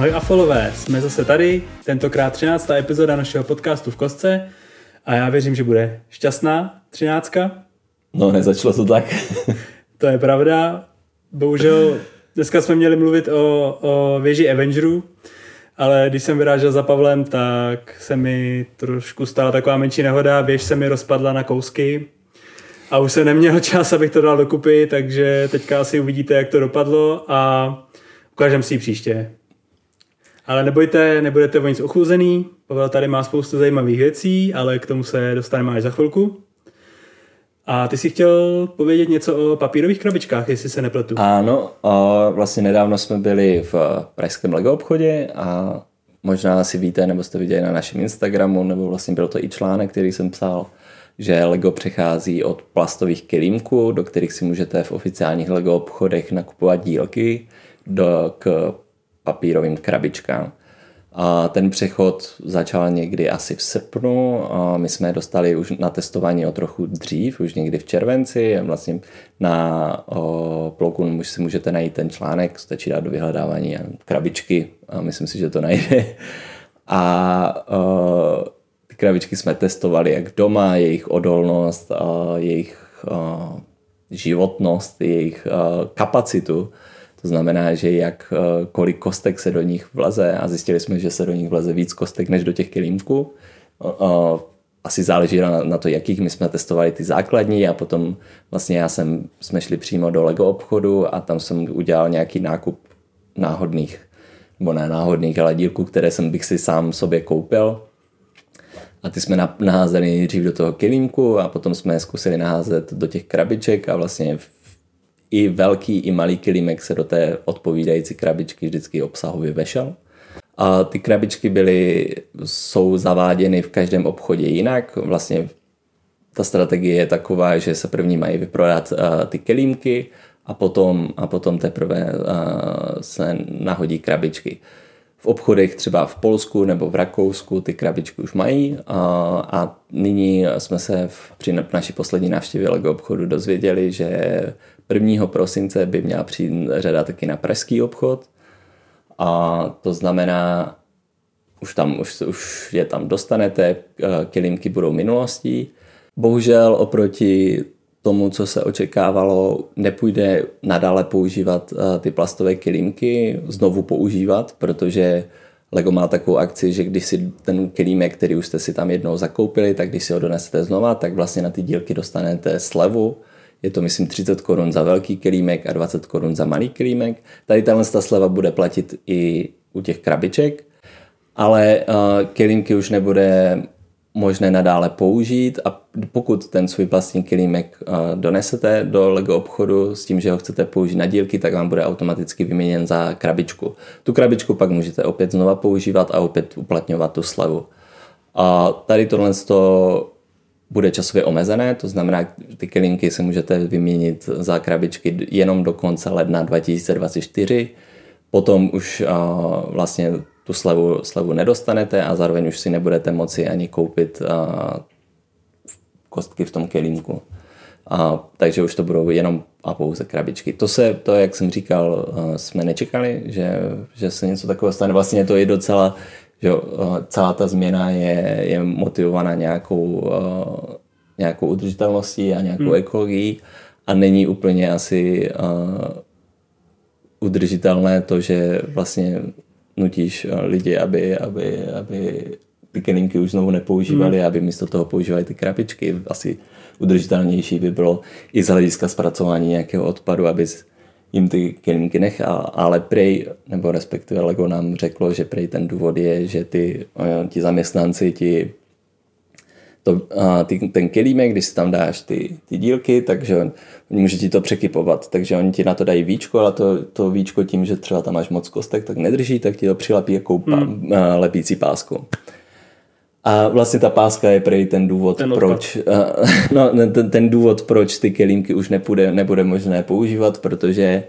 Ahoj Afolové, jsme zase tady, tentokrát 13. epizoda našeho podcastu v Kostce a já věřím, že bude šťastná 13. No, nezačalo to tak. to je pravda. Bohužel dneska jsme měli mluvit o, o věži Avengerů, ale když jsem vyrážel za Pavlem, tak se mi trošku stala taková menší nehoda, věž se mi rozpadla na kousky a už jsem neměl čas, abych to dal dokupy, takže teďka asi uvidíte, jak to dopadlo a ukážem si ji příště. Ale nebojte, nebudete o nic ochluzený. Pavel tady má spoustu zajímavých věcí, ale k tomu se dostaneme až za chvilku. A ty si chtěl povědět něco o papírových krabičkách, jestli se nepletu. Ano, a vlastně nedávno jsme byli v pražském Lego obchodě a možná si víte, nebo jste viděli na našem Instagramu, nebo vlastně byl to i článek, který jsem psal, že Lego přechází od plastových kelímků, do kterých si můžete v oficiálních Lego obchodech nakupovat dílky, do, k papírovým krabičkám. A ten přechod začal někdy asi v srpnu a my jsme dostali už na testování o trochu dřív, už někdy v červenci. Vlastně na blogu si můžete najít ten článek, stačí dát do vyhledávání krabičky a myslím si, že to najde. A o, ty krabičky jsme testovali jak doma, jejich odolnost, a jejich o, životnost, jejich o, kapacitu to znamená, že jak eh, kolik kostek se do nich vleze a zjistili jsme, že se do nich vleze víc kostek než do těch kilímků. Asi záleží na, na to, jakých my jsme testovali ty základní a potom vlastně já jsem, jsme šli přímo do Lego obchodu a tam jsem udělal nějaký nákup náhodných, nebo ne náhodných, ale dílků, které jsem bych si sám sobě koupil. A ty jsme naházeli nejdřív do toho kilímku a potom jsme zkusili naházet do těch krabiček a vlastně i velký, i malý kilímek se do té odpovídající krabičky vždycky obsahově vešel. A ty krabičky byly, jsou zaváděny v každém obchodě jinak. Vlastně ta strategie je taková, že se první mají vyprodat uh, ty kelímky a potom, a potom teprve uh, se nahodí krabičky. V obchodech třeba v Polsku nebo v Rakousku ty krabičky už mají a, a nyní jsme se v, při naší poslední návštěvě Lego obchodu dozvěděli, že 1. prosince by měla přijít řada taky na pražský obchod a to znamená, už, tam, už, už je tam dostanete, kilímky budou minulostí. Bohužel oproti tomu, co se očekávalo, nepůjde nadále používat ty plastové kilímky, znovu používat, protože Lego má takovou akci, že když si ten kilímek, který už jste si tam jednou zakoupili, tak když si ho donesete znova, tak vlastně na ty dílky dostanete slevu je to myslím 30 korun za velký kelímek a 20 korun za malý kelímek. Tady tahle sleva bude platit i u těch krabiček, ale uh, kelímky už nebude možné nadále použít a pokud ten svůj vlastní kelímek uh, donesete do Lego obchodu s tím, že ho chcete použít na dílky, tak vám bude automaticky vyměněn za krabičku. Tu krabičku pak můžete opět znova používat a opět uplatňovat tu slevu. A tady tohle bude časově omezené, to znamená, ty kelinky se můžete vyměnit za krabičky jenom do konce ledna 2024, potom už uh, vlastně tu slevu, slevu nedostanete a zároveň už si nebudete moci ani koupit uh, kostky v tom kelímku. A, takže už to budou jenom a pouze krabičky. To se, to jak jsem říkal, jsme nečekali, že, že se něco takového stane. Vlastně to je docela že celá ta změna je, je motivovaná nějakou, nějakou udržitelností a nějakou hmm. ekologií a není úplně asi udržitelné to, že vlastně nutíš lidi, aby, aby, aby ty keninky už znovu nepoužívali, hmm. aby místo toho používali ty krabičky. Asi udržitelnější by bylo i z hlediska zpracování nějakého odpadu, aby jim ty kelímky nechal, ale prej, nebo respektive Lego nám řeklo, že prej ten důvod je, že ty, eh, ti zaměstnanci ti to, a ty, ten kelímek, když si tam dáš ty, ty dílky, takže on, může ti to překypovat, takže oni ti na to dají víčko, ale to, to víčko tím, že třeba tam máš moc kostek, tak nedrží, tak ti to přilapí jako hmm. lepící pásku. A vlastně ta páska je prej ten důvod, ten proč, no, ten, ten důvod, proč ty kelímky už nepůjde, nebude možné používat, protože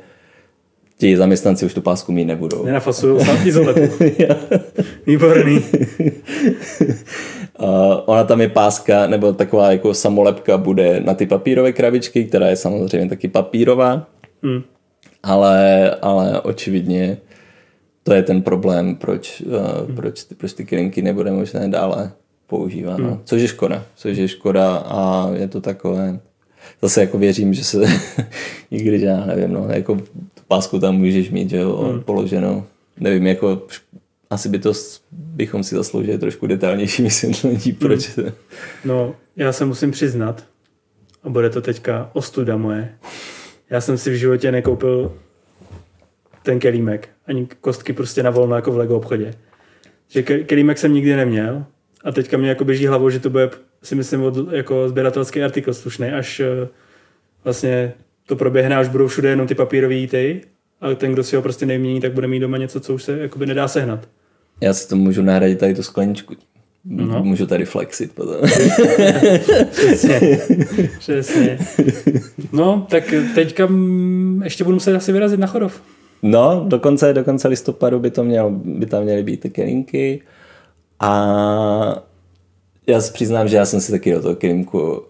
ti zaměstnanci už tu pásku mít nebudou. Nenafasují sám izoletu. Výborný. Uh, ona tam je páska, nebo taková jako samolepka bude na ty papírové krabičky, která je samozřejmě taky papírová. Hmm. Ale, ale očividně to je ten problém, proč, uh, proč, ty, proč ty kilinky nebude možné dále používat. No. Hmm. Což je škoda, což je škoda a je to takové, zase jako věřím, že se, i když já nevím, no, jako tu pásku tam můžeš mít, že jo, hmm. položenou. Nevím, jako asi by to bychom si zasloužili trošku detailnější vysvětlení, proč hmm. No, já se musím přiznat, a bude to teďka ostuda moje. Já jsem si v životě nekoupil ten kelímek, ani kostky prostě na volno jako v Lego obchodě. Že kelímek jsem nikdy neměl a teďka mě jako běží hlavou, že to bude si myslím od, jako sběratelský artikl slušný, až eh, vlastně to proběhne, až budou všude jenom ty papírové ty a ten, kdo si ho prostě nemění, tak bude mít doma něco, co už se jakoby nedá sehnat. Já si to můžu nahradit tady tu skleničku. No. Můžu tady flexit potom. přesně, přesně. No, tak teďka ještě budu muset asi vyrazit na Chodov. No, do konce, do konce listopadu by, to měl, by tam měly být ty kelinky. A já si přiznám, že já jsem si taky do toho kelímku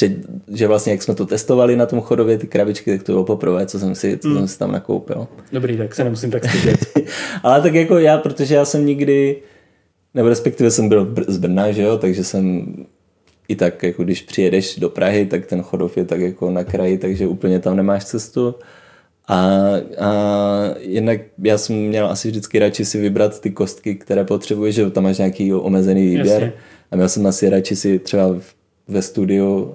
před, že vlastně jak jsme to testovali na tom chodově, ty krabičky, tak to bylo poprvé, co jsem si, co hmm. jsem si tam nakoupil. Dobrý, tak se nemusím tak stydět. Ale tak jako já, protože já jsem nikdy, nebo respektive jsem byl z Brna, že jo, takže jsem i tak, jako když přijedeš do Prahy, tak ten chodov je tak jako na kraji, takže úplně tam nemáš cestu. A, a jednak já jsem měl asi vždycky radši si vybrat ty kostky, které potřebuješ, že tam máš nějaký omezený výběr. Jasně. A měl jsem asi radši si třeba ve studiu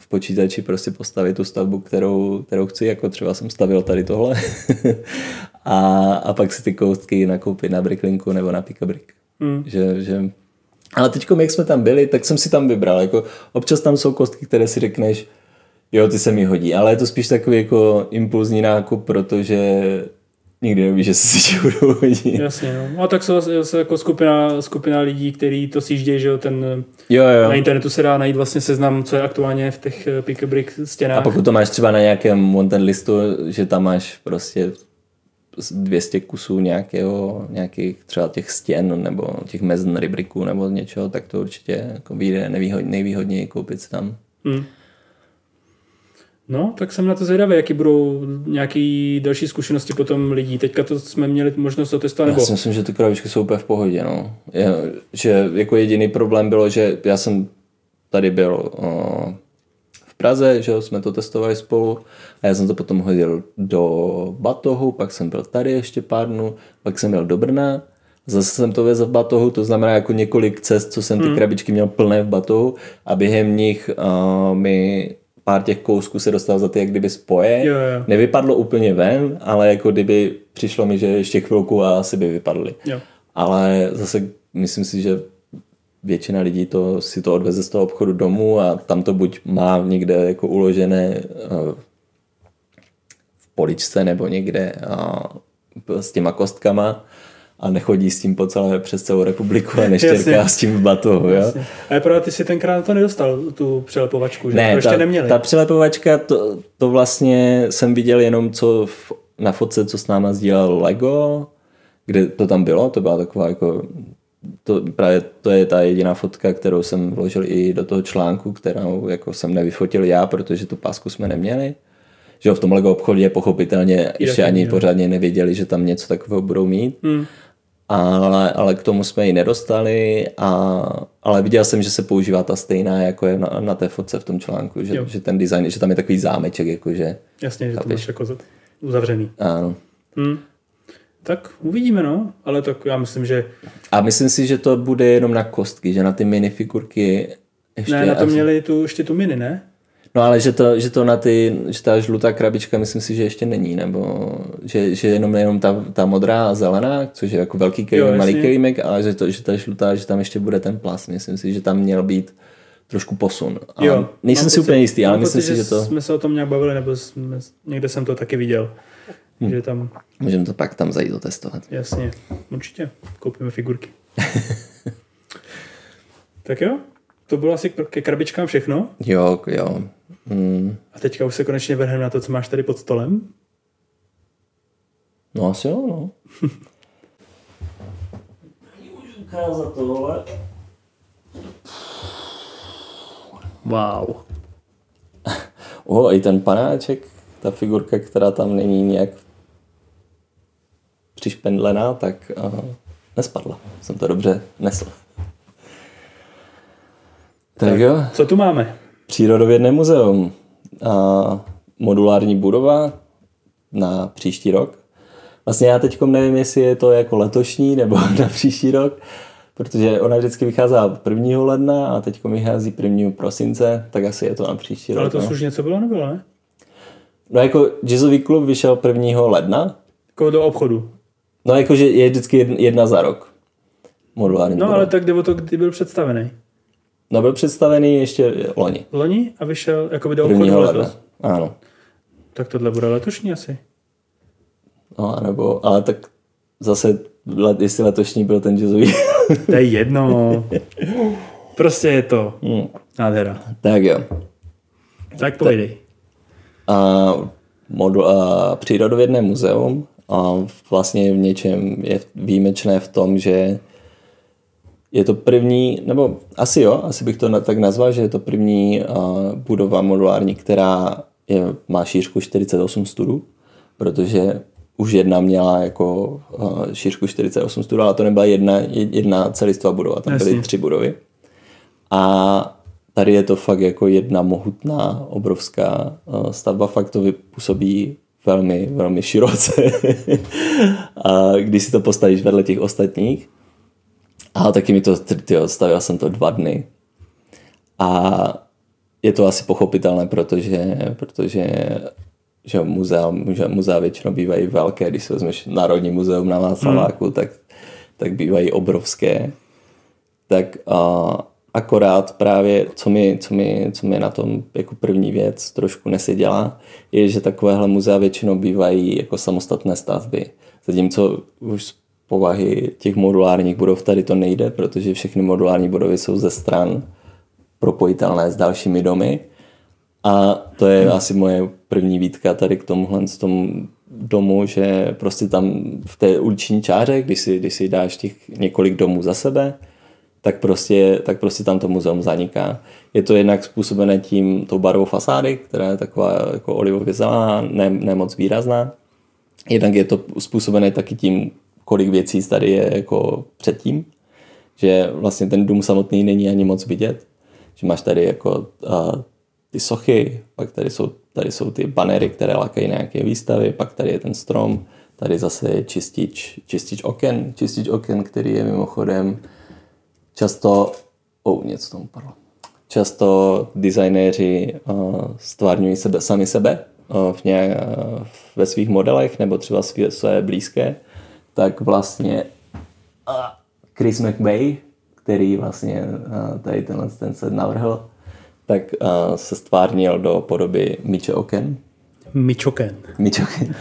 v počítači prostě postavit tu stavbu, kterou, kterou chci, jako třeba jsem stavil tady tohle. a, a pak si ty kostky nakoupit na Bricklinku nebo na Picabrick. Mm. Že, že... Ale teď, jak jsme tam byli, tak jsem si tam vybral. Jako, občas tam jsou kostky, které si řekneš, jo, ty se mi hodí, ale je to spíš takový jako impulzní nákup, protože nikdy nevíš, že se si budou hodit. Jasně, no. A tak jsou zase jako skupina, skupina lidí, kteří to sjíždějí, že jo, ten jo, jo. na internetu se dá najít vlastně seznam, co je aktuálně v těch eh, pick brick stěnách. A pokud to máš třeba na nějakém wanted listu, že tam máš prostě 200 kusů nějakého, nějakých třeba těch stěn nebo těch mezn rybriků nebo něčeho, tak to určitě jako vyjde nejvýhodněji koupit tam. Hmm. No, tak jsem na to zvědavý, jaký budou nějaké další zkušenosti potom lidí. Teďka to jsme měli možnost to testovat. Nebo... Já si myslím, že ty krabičky jsou úplně v pohodě. No. Je, že jako jediný problém bylo, že já jsem tady byl o, v Praze, že jsme to testovali spolu a já jsem to potom hodil do Batohu, pak jsem byl tady ještě pár dnů, pak jsem byl do Brna Zase jsem to vezl v batohu, to znamená jako několik cest, co jsem ty hmm. krabičky měl plné v batohu a během nich uh, mi pár těch kousků se dostal za ty jak kdyby spoje. Jo, jo. Nevypadlo úplně ven, ale jako kdyby přišlo mi, že ještě chvilku a asi by vypadly. Jo. Ale zase myslím si, že většina lidí to, si to odveze z toho obchodu domů a tam to buď má někde jako uložené eh, v poličce nebo někde s těma kostkama a nechodí s tím po celé, přes celou republiku a neštěrká s tím v batohu. Jo? A je pravda, ty si tenkrát to nedostal, tu přelepovačku, že? Ne, to ještě ta, neměli. ta přelepovačka, to, to vlastně jsem viděl jenom co v, na fotce, co s náma sdílel Lego, kde to tam bylo, to byla taková jako to, právě to je ta jediná fotka, kterou jsem vložil i do toho článku, kterou jako jsem nevyfotil já, protože tu pásku jsme neměli. Že v tom Lego obchodě pochopitelně ještě ani pořádně nevěděli, že tam něco takového budou mít. Hmm ale, ale k tomu jsme ji nedostali, a, ale viděl jsem, že se používá ta stejná, jako je na, na té fotce v tom článku, že, že ten design, že tam je takový zámeček, jakože... Jasně, že to máš jako uzavřený. Ano. Hmm. Tak uvidíme, no, ale tak já myslím, že... A myslím si, že to bude jenom na kostky, že na ty minifigurky ještě... Ne, na to asi... měli tu, ještě tu mini, ne? No ale že to, že to na ty, že ta žlutá krabička myslím si, že ještě není, nebo že, že jenom, jenom ta, ta modrá a zelená, což je jako velký kelímek, malý kelímek, ale že, to, že ta žlutá, že tam ještě bude ten plast, myslím si, že tam měl být trošku posun. Ale jo, nejsem si úplně jistý, ale myslím si, že to... jsme se o tom nějak bavili, nebo jsme, někde jsem to taky viděl. Hmm. Že tam... Můžeme to pak tam zajít otestovat. Jasně, určitě. Koupíme figurky. tak jo, to bylo asi ke krabičkám všechno. Jo, jo. Mm. A teďka už se konečně vrhneme na to, co máš tady pod stolem. No asi jo, no. Můžu ukázat tohle. Wow. O, i ten panáček, ta figurka, která tam není nějak přišpendlená, tak uh, nespadla. Jsem to dobře nesl. Tak, tak jo. Co tu máme? Přírodovědné muzeum. A modulární budova na příští rok. Vlastně já teď nevím, jestli je to jako letošní nebo na příští rok, protože ona vždycky vychází 1. ledna a teď vychází 1. prosince, tak asi je to na příští Ale rok. to no. už něco bylo, nebylo, ne? no jako jazzový klub vyšel 1. ledna, Jako do obchodu. no jakože je vždycky jedna, jedna za rok. Modulární No budova. ale tak jde o to, kdy byl představený. No byl představený ještě loni. Loni a vyšel jakoby do obchodu 1. ledna. letos. Ano. Tak tohle bude letošní asi. No, nebo, ale tak zase, let, jestli letošní byl ten jazzový. To je jedno. Prostě je to Hmm. nádhera. tak jo. Tak povídej. A, modu, a přírodovědné muzeum a vlastně v něčem je výjimečné v tom, že je to první, nebo asi jo, asi bych to tak nazval, že je to první a, budova modulární, která je, má šířku 48 studů, protože už jedna měla jako a, šířku 48 studů, ale to nebyla jedna, jedna celistvá budova, tam byly Jasně. tři budovy. A tady je to fakt jako jedna mohutná, obrovská uh, stavba, fakt to působí velmi, velmi široce. a když si to postavíš vedle těch ostatních, a taky mi to, tyjo, stavil jsem to dva dny. A je to asi pochopitelné, protože, protože že muzea, muzea, muzea většinou bývají velké, když si vezmeš Národní muzeum na Václaváku, hmm. tak, tak bývají obrovské tak uh, akorát právě, co mi, co, mi, co mi na tom jako první věc trošku neseděla, je, že takovéhle muzea většinou bývají jako samostatné stavby. Zatímco už povahy těch modulárních budov tady to nejde, protože všechny modulární budovy jsou ze stran propojitelné s dalšími domy. A to je hmm. asi moje první výtka tady k tomuhle z tomu domu, že prostě tam v té uliční čáře, když si, když si dáš těch několik domů za sebe, tak prostě, tak prostě tam to muzeum zaniká. Je to jednak způsobené tím, tou barvou fasády, která je taková jako olivově zelená, ne, ne moc výrazná. Jednak je to způsobené taky tím, kolik věcí tady je jako předtím, že vlastně ten dům samotný není ani moc vidět, že máš tady jako uh, ty sochy, pak tady jsou, tady jsou ty banery, které lakají nějaké výstavy, pak tady je ten strom, tady zase je čistič, čistič oken, čistič oken, který je mimochodem často, oh, něco tomu padlo. Často designéři uh, stvárňují sebe, sami sebe uh, v nějak, uh, ve svých modelech nebo třeba své blízké, tak vlastně Chris McVay, který vlastně tady tenhle ten set navrhl, tak se stvárnil do podoby Miče Oken. Michoken. Miče Oken. Uh,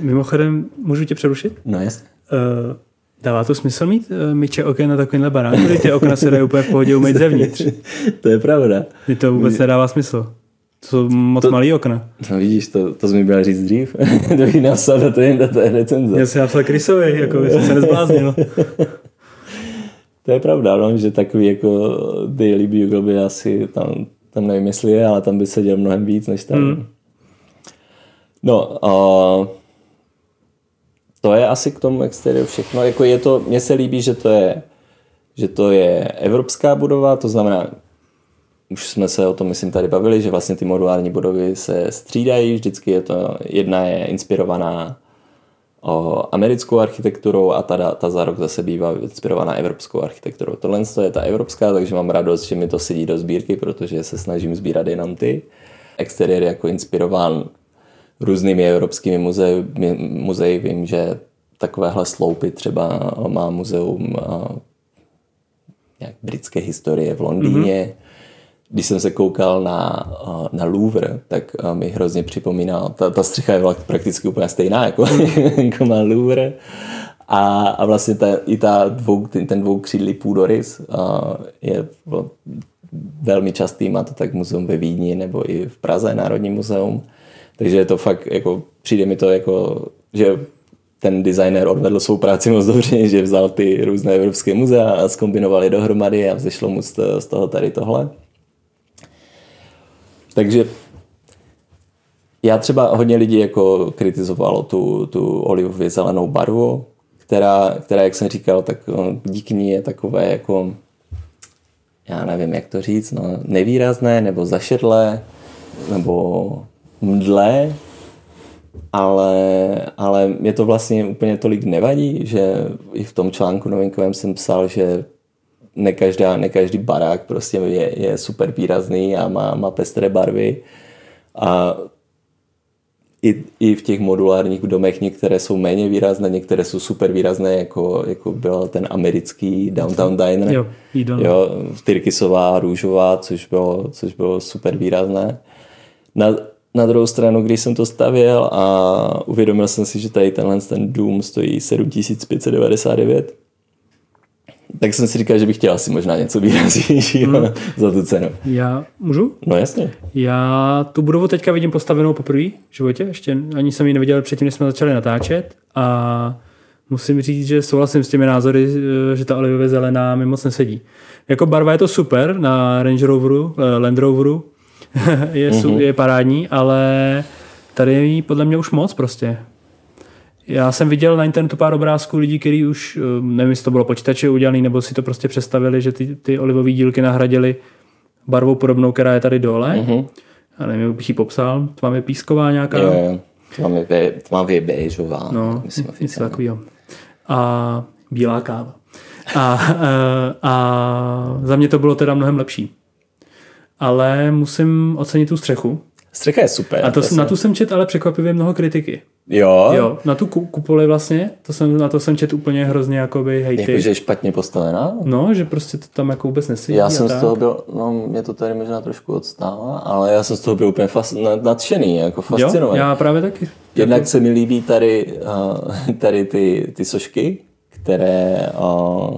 mimochodem, můžu tě přerušit? No jasně. Uh, dává to smysl mít uh, myče oken na takovýmhle barák, kdy ty okna se dají úplně v pohodě umýt zevnitř. to je pravda. Mně to vůbec nedává smysl. To jsou moc to... malý okna. No vidíš, to, to jsi mi měl říct dřív. to bych napsal do té, do té recenze. Já jsem napsal Chrisovi, jako jsem se nezbláznil. to je pravda, no, že takový jako Daily Bugle by asi tam, tam nevím, jestli je, ale tam by seděl mnohem víc než tam. Hmm. No, uh, to je asi k tomu exteriéru všechno. Jako je to, mně se líbí, že to je že to je evropská budova, to znamená, už jsme se o tom, myslím, tady bavili, že vlastně ty modulární budovy se střídají, vždycky je to, jedna je inspirovaná o americkou architekturou a ta, ta za rok zase bývá inspirovaná evropskou architekturou. Tohle je ta evropská, takže mám radost, že mi to sedí do sbírky, protože se snažím sbírat jenom ty. Exteriér jako inspirován různými evropskými muzeji, muzeji. Vím, že takovéhle sloupy třeba má muzeum nějak britské historie v Londýně. Mm-hmm. Když jsem se koukal na, na Louvre, tak mi hrozně připomínal, ta, ta střecha je prakticky úplně stejná, jako, jako má Louvre. A, a vlastně ta, i ta dvou, ten, dvoukřídlý půdorys je velmi častý, má to tak muzeum ve Vídni nebo i v Praze, Národní muzeum. Takže je to fakt, jako, přijde mi to jako, že ten designer odvedl svou práci moc dobře, že vzal ty různé evropské muzea a zkombinoval je dohromady a vzešlo mu z toho tady tohle. Takže já třeba hodně lidí jako kritizovalo tu, tu olivově zelenou barvu, která, která, jak jsem říkal, tak no, díky ní je takové jako, já nevím, jak to říct, no, nevýrazné, nebo zašedlé, nebo mdlé, ale, ale mě to vlastně úplně tolik nevadí, že i v tom článku novinkovém jsem psal, že ne, každá, ne každý barák prostě je, je super výrazný a má, má pestré barvy a i, i v těch modulárních domech některé jsou méně výrazné, některé jsou super výrazné, jako, jako byl ten americký Downtown Diner. Jo, jo Tyrkisová, růžová, což bylo, což bylo super výrazné. Na, na druhou stranu, když jsem to stavěl a uvědomil jsem si, že tady tenhle ten dům stojí 7599, tak jsem si říkal, že bych chtěl asi možná něco výraznějšího hmm. za tu cenu. Já můžu? No jasně. Já tu budovu teďka vidím postavenou poprvé v životě, ještě ani jsem ji neviděl předtím, než jsme začali natáčet a musím říct, že souhlasím s těmi názory, že ta olivově zelená mi moc nesedí. Jako barva je to super na Range Roveru, eh, Land Roveru, je, mm-hmm. je parádní, ale tady je podle mě už moc prostě. Já jsem viděl na internetu pár obrázků lidí, kteří už, eh, nevím, jestli to bylo počítače udělaný, nebo si to prostě představili, že ty, ty olivové dílky nahradili barvou podobnou, která je tady dole. Mm-hmm. Já nevím, jak bych ji popsal. Tmavě písková nějaká. Jo, jo. Tmavě, tmavě béžová. No, myslím, něco takového. A bílá káva. A, a, eh, a za mě to bylo teda mnohem lepší. Ale musím ocenit tu střechu. Střecha je super. A to, na tu jsem čet ale překvapivě mnoho kritiky. Jo? Jo, na tu kupoli vlastně, to jsem, na to jsem čet úplně hrozně jakoby hejty. Jakože je špatně postavená? No, že prostě to tam jako vůbec nesedí. Já jsem z toho byl, no mě to tady možná trošku odstává, ale já jsem z toho byl úplně fas, nadšený, jako fascinovaný. Jo, já právě taky. Jednak jako... se mi líbí tady, uh, tady ty, ty sošky, které uh,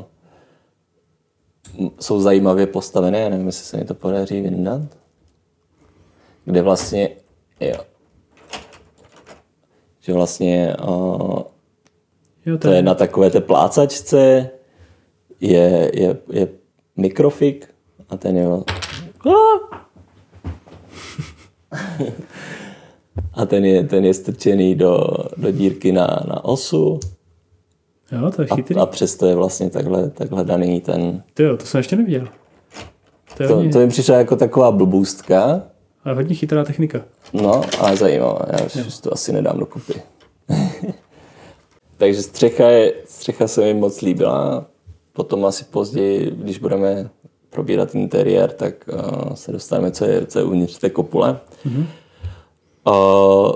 jsou zajímavě postavené, já nevím, jestli se mi to podaří vyndat, kde vlastně, jo, že vlastně uh, jo, to, je na takové té plácačce, je, je, je mikrofik a ten je a ten je, ten je strčený do, do dírky na, na osu. Jo, to je chytrý. A, a přesto je vlastně takhle, takhle daný ten... Ty jo, to jsem ještě neviděl. To, to, to mi přišlo jako taková blbůstka, ale hodně chytrá technika. No, ale zajímavá. Já už jo. to asi nedám do kupy. Takže střecha, je, střecha se mi moc líbila. Potom asi později, když budeme probírat interiér, tak uh, se dostaneme, co je, co je uvnitř té kopule. Mm-hmm. Uh,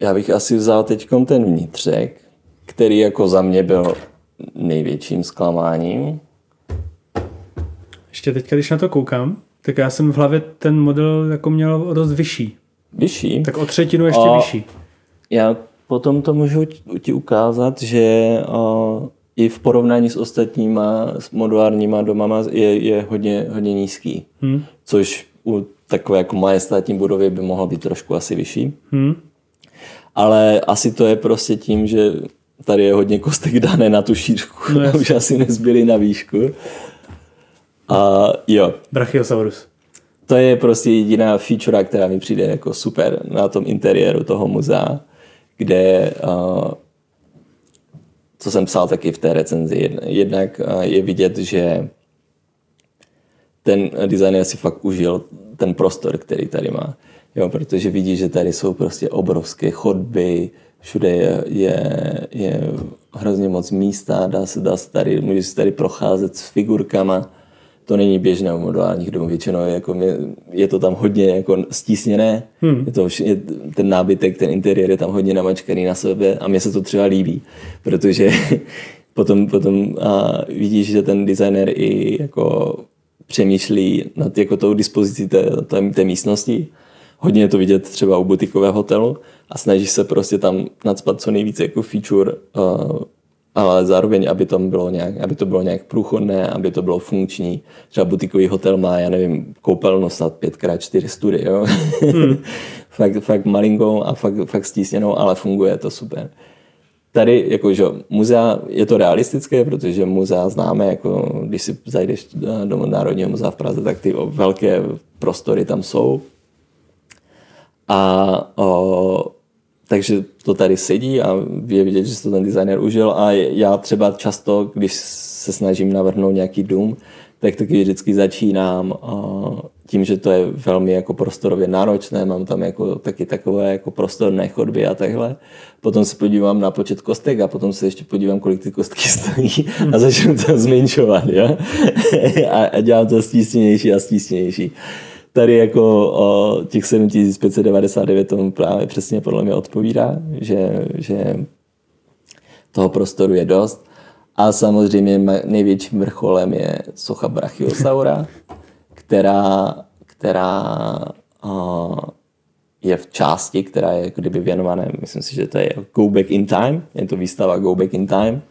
já bych asi vzal teď ten vnitřek, který jako za mě byl největším zklamáním. Ještě teď, když na to koukám, tak já jsem v hlavě ten model jako měl dost vyšší. Vyšší? Tak o třetinu ještě a vyšší. Já potom to můžu ti ukázat, že o, i v porovnání s ostatníma s modulárníma domama je, je hodně, hodně nízký. Hmm. Což u takové jako majestátní budovy by mohlo být trošku asi vyšší. Hmm. Ale asi to je prostě tím, že tady je hodně kostek dané na tu šířku. No už asi nezbyly na výšku. A jo. Brachiosaurus. To je prostě jediná feature, která mi přijde jako super na tom interiéru toho muzea, kde uh, co jsem psal taky v té recenzi, jednak je vidět, že ten designer si fakt užil ten prostor, který tady má. Jo, protože vidí, že tady jsou prostě obrovské chodby, všude je, je, je hrozně moc místa, dá se, dá se tady, můžeš tady procházet s figurkama to není běžné u modulárních domů. Většinou je, jako je, je to tam hodně jako stísněné, hmm. je to, je, ten nábytek, ten interiér je tam hodně namačkaný na sebe a mně se to třeba líbí, protože potom, potom a vidíš, že ten designer i jako přemýšlí nad jako tou dispozicí té, té, té místnosti. Hodně je to vidět třeba u butikového hotelu a snažíš se prostě tam nadspat co nejvíce jako feature uh, ale zároveň, aby, tam bylo nějak, aby to bylo nějak průchodné, aby to bylo funkční. Třeba butikový hotel má, já nevím, koupelnu snad 5x4 study, jo? Hmm. fakt, fakt malinkou a fakt, fakt stísněnou, ale funguje to super. Tady, jakože muzea, je to realistické, protože muzea známe, jako když si zajdeš do Národního muzea v Praze, tak ty velké prostory tam jsou. A o, takže to tady sedí a je vidět, že to ten designer užil a já třeba často, když se snažím navrhnout nějaký dům, tak taky vždycky začínám tím, že to je velmi jako prostorově náročné, mám tam jako taky takové jako prostorné chodby a takhle. Potom se podívám na počet kostek a potom se ještě podívám, kolik ty kostky stojí a začnu to zmenšovat, jo? a, dělám to stísněnější a stísněnější. Tady jako o, těch 7599 tomu právě přesně podle mě odpovídá, že, že toho prostoru je dost. A samozřejmě největším vrcholem je socha Brachiosaura, která, která uh, je v části, která je kdyby věnovaná, myslím si, že to je Go Back in Time, je to výstava Go Back in Time,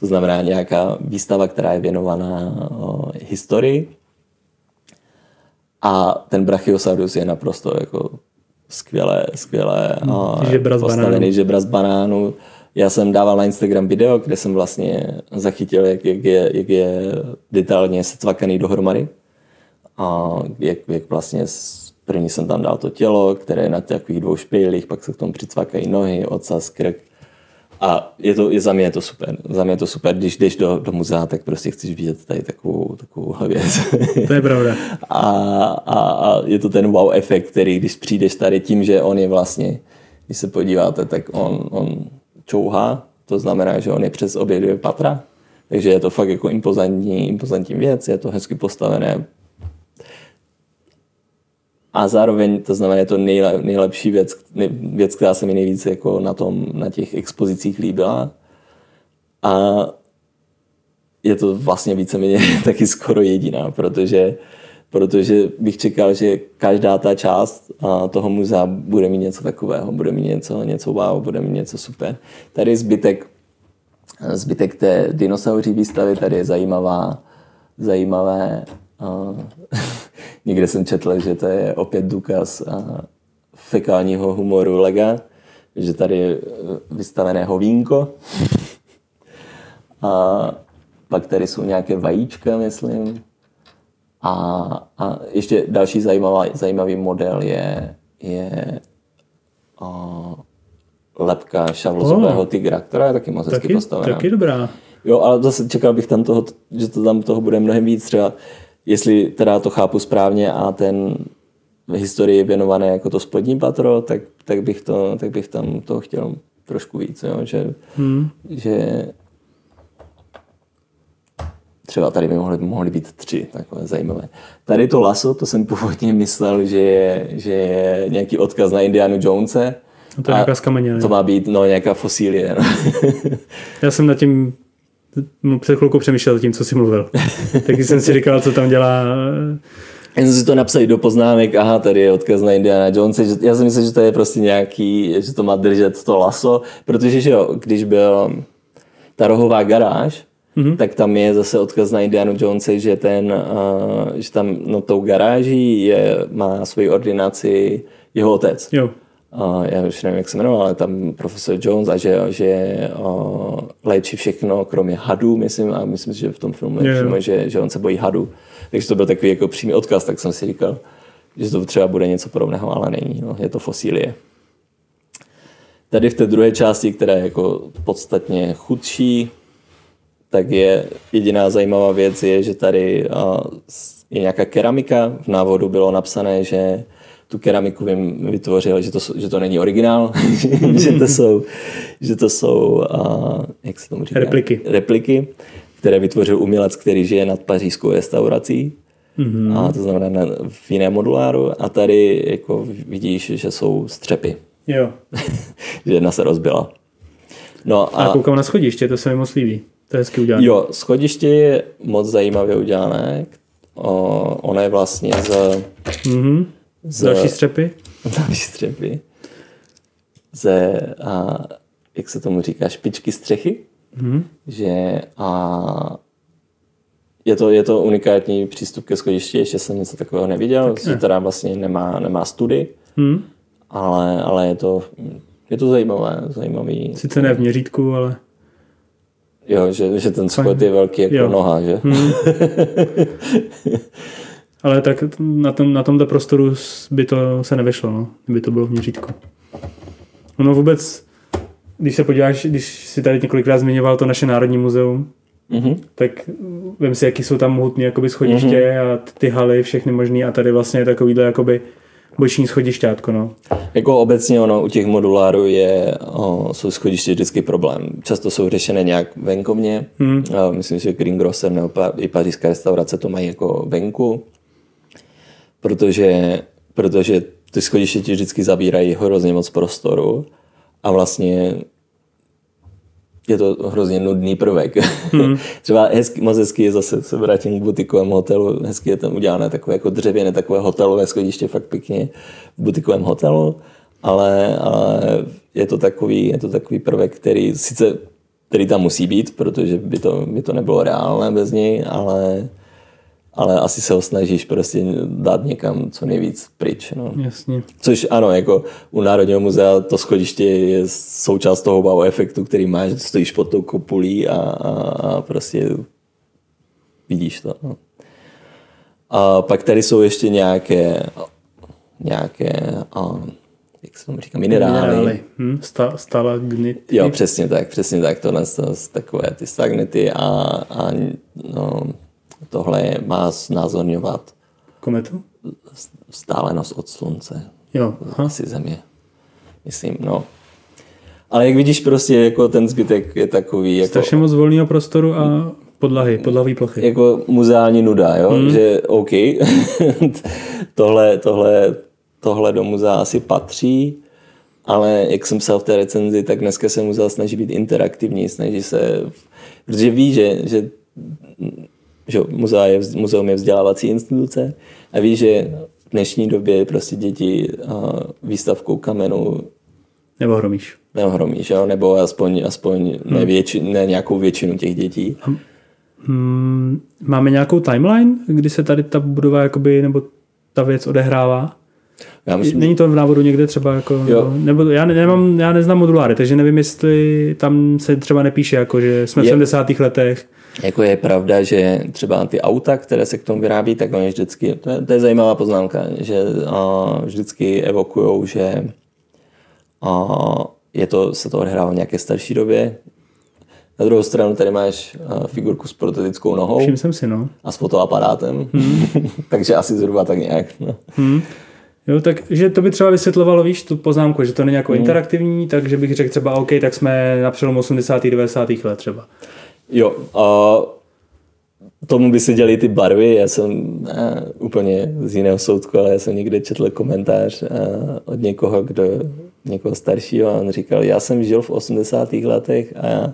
to znamená nějaká výstava, která je věnovaná uh, historii. A ten Brachiosaurus je naprosto jako skvěle, skvěle uh, žebra postavený žebra z banánu já jsem dával na Instagram video, kde jsem vlastně zachytil, jak, jak, je, jak je detailně secvakaný dohromady. A jak, jak vlastně první jsem tam dal to tělo, které je na takových dvou špejlích, pak se k tomu přicvakají nohy, ocas, krk. A je to, je, za mě je to super. Za mě je to super, když jdeš do, do muzea, tak prostě chceš vidět tady takovou, takovou věc. To je pravda. A, a, a, je to ten wow efekt, který když přijdeš tady tím, že on je vlastně, když se podíváte, tak on, on čouhá, to znamená, že on je přes obě dvě patra, takže je to fakt jako impozantní, impozantní věc, je to hezky postavené. A zároveň to znamená, je to nejlep, nejlepší věc, věc, která se mi nejvíce jako na, tom, na těch expozicích líbila. A je to vlastně víceméně taky skoro jediná, protože protože bych čekal, že každá ta část toho muzea bude mít něco takového, bude mít něco, něco wow, bude mít něco super. Tady zbytek, zbytek té dinosauří výstavy, tady je zajímavá, zajímavé. Uh, někde jsem četl, že to je opět důkaz uh, fekálního humoru Lega, že tady je vystavené hovínko. A pak tady jsou nějaké vajíčka, myslím. A, a ještě další zajímavá, zajímavý model je, je o, lepka šavlozového oh. tygra, která je taky moc hezky taky, postavená. Taky dobrá. Jo, ale zase čekal bych tam toho, že to tam toho bude mnohem víc. Třeba, jestli teda to chápu správně a ten v historii věnované jako to spodní patro, tak, tak, bych, to, tak bych tam to chtěl trošku víc. Jo? Že, hmm. že třeba tady by mohly, mohly být tři, takové zajímavé. Tady to laso, to jsem původně myslel, že je, že je nějaký odkaz na Indianu Jonese. A to je nějaká skamenělina. To má být no, nějaká fosílie. No. Já jsem nad tím před chvilkou přemýšlel tím, co jsi mluvil. tak jsem si říkal, co tam dělá já jsem si to napsal do poznámek, aha, tady je odkaz na Indiana Jones. Já si myslím, že to je prostě nějaký, že to má držet to laso, protože že jo, když byl ta rohová garáž, mm-hmm. tak tam je zase odkaz na Indiana Jones, že, ten, uh, že tam no, tou garáží je, má svoji ordinaci jeho otec. Jo. Uh, já už nevím, jak se jmenoval, ale tam profesor Jones a že, že uh, léčí všechno, kromě hadů, myslím, a myslím, že v tom filmu je přímo, že, že on se bojí hadů. Takže to byl takový jako přímý odkaz, tak jsem si říkal, že to třeba bude něco podobného, ale není. No, je to fosílie. Tady v té druhé části, která je jako podstatně chudší, tak je jediná zajímavá věc je, že tady je nějaká keramika. V návodu bylo napsané, že tu keramiku vím, vytvořil, že to, že to není originál, že to jsou, že to jsou jak se tomu říká? Repliky. Repliky, které vytvořil umělec, který žije nad pařížskou restaurací. Mm-hmm. A to znamená na, v jiné moduláru. A tady jako vidíš, že jsou střepy. Jo. že jedna se rozbila. No a, a koukám na schodiště, to se mi moc líbí. To je hezky udělané. Jo, schodiště je moc zajímavě udělané. O, ono je vlastně z... Mm-hmm. Z další střepy? Další střepy. Ze, a, jak se tomu říká, špičky střechy. Mm-hmm. Že a, je to, je to unikátní přístup ke schodišti, ještě jsem něco takového neviděl, tak ne. teda vlastně nemá, nemá study, mm. ale, ale je to, je to zajímavé, zajímavý. Sice ne v měřítku, ale... Jo, že, že ten schod je velký jako jo. noha, že? Hmm. Ale tak na, tom, na tomto prostoru by to se nevešlo, no, kdyby to bylo v měřítku. Ono vůbec, když se podíváš, když si tady několikrát zmiňoval to naše Národní muzeum, Mhm. tak vem si, jaký jsou tam mohutný jakoby schodiště a ty haly, všechny možný a tady vlastně je takovýhle jakoby boční schodišťátko, no. Jako obecně ono u těch modulárů je, o, jsou schodiště vždycky problém. Často jsou řešené nějak venkovně. Hmm. Myslím, že Greengrocer nebo pa, i pařížská restaurace to mají jako venku, protože, protože ty schodiště ti vždycky zabírají hrozně moc prostoru a vlastně je to hrozně nudný prvek. Hmm. Třeba hezky, moc hezky je zase, se vrátím k butikovému hotelu, hezky je tam udělané takové jako dřevěné, takové hotelové schodiště, fakt pěkně v butikovém hotelu, ale, ale je, to takový, je to takový prvek, který sice který tam musí být, protože by to, by to nebylo reálné bez něj, ale ale asi se ho snažíš prostě dát někam co nejvíc pryč. No. Jasně. Což ano, jako u Národního muzea to schodiště je součást toho wow efektu, který máš, že stojíš pod tou kopulí a, a, a prostě vidíš to. No. A pak tady jsou ještě nějaké nějaké a, jak se tomu říká, minerály. Minerály. Hm, sta, stalagnity. Jo, přesně tak, přesně tak, tohle to, takové ty stagnity a, a no, tohle má znázorňovat Kometu? vzdálenost od slunce. Jo, aha. Asi země. Myslím, no. Ale jak vidíš, prostě jako ten zbytek je takový... Jako, Strašně moc volného prostoru a podlahy, podlahový plochy. jako muzeální nuda, jo? Hmm. Mm. Že OK, tohle, tohle, tohle do muzea asi patří, ale jak jsem psal v té recenzi, tak dneska se muzea snaží být interaktivní, snaží se, protože ví, že, že, že muzea je, muzeum je vzdělávací instituce a ví, že v dnešní době prostě děti výstavkou kamenů Nebo hromíš. neohromí, že jo? nebo aspoň, aspoň ne, větši, ne nějakou většinu těch dětí. Hmm, máme nějakou timeline, kdy se tady ta budova jakoby, nebo ta věc odehrává? Já myslím, Není to v návodu někde třeba jako, Jo. nebo já, ne, nemám, já neznám moduláry, takže nevím, jestli tam se třeba nepíše, jako, že jsme v Je- 70. letech. Jako je pravda, že třeba ty auta, které se k tomu vyrábí, tak oni vždycky, to je, to je zajímavá poznámka, že a, vždycky evokujou, že a, je to, se to odehrává v nějaké starší době. Na druhou stranu tady máš a, figurku s protetickou nohou Všim jsem si, no. a s fotoaparátem, takže asi zhruba tak nějak. No. Jo, takže to by třeba vysvětlovalo, víš, tu poznámku, že to není jako interaktivní, takže bych řekl třeba, OK, tak jsme na přelomu 80. 90. let třeba. Jo, a tomu by se děly ty barvy. Já jsem ne, úplně z jiného soudku, ale já jsem někde četl komentář a, od někoho, kdo, někoho staršího a on říkal, já jsem žil v 80. letech a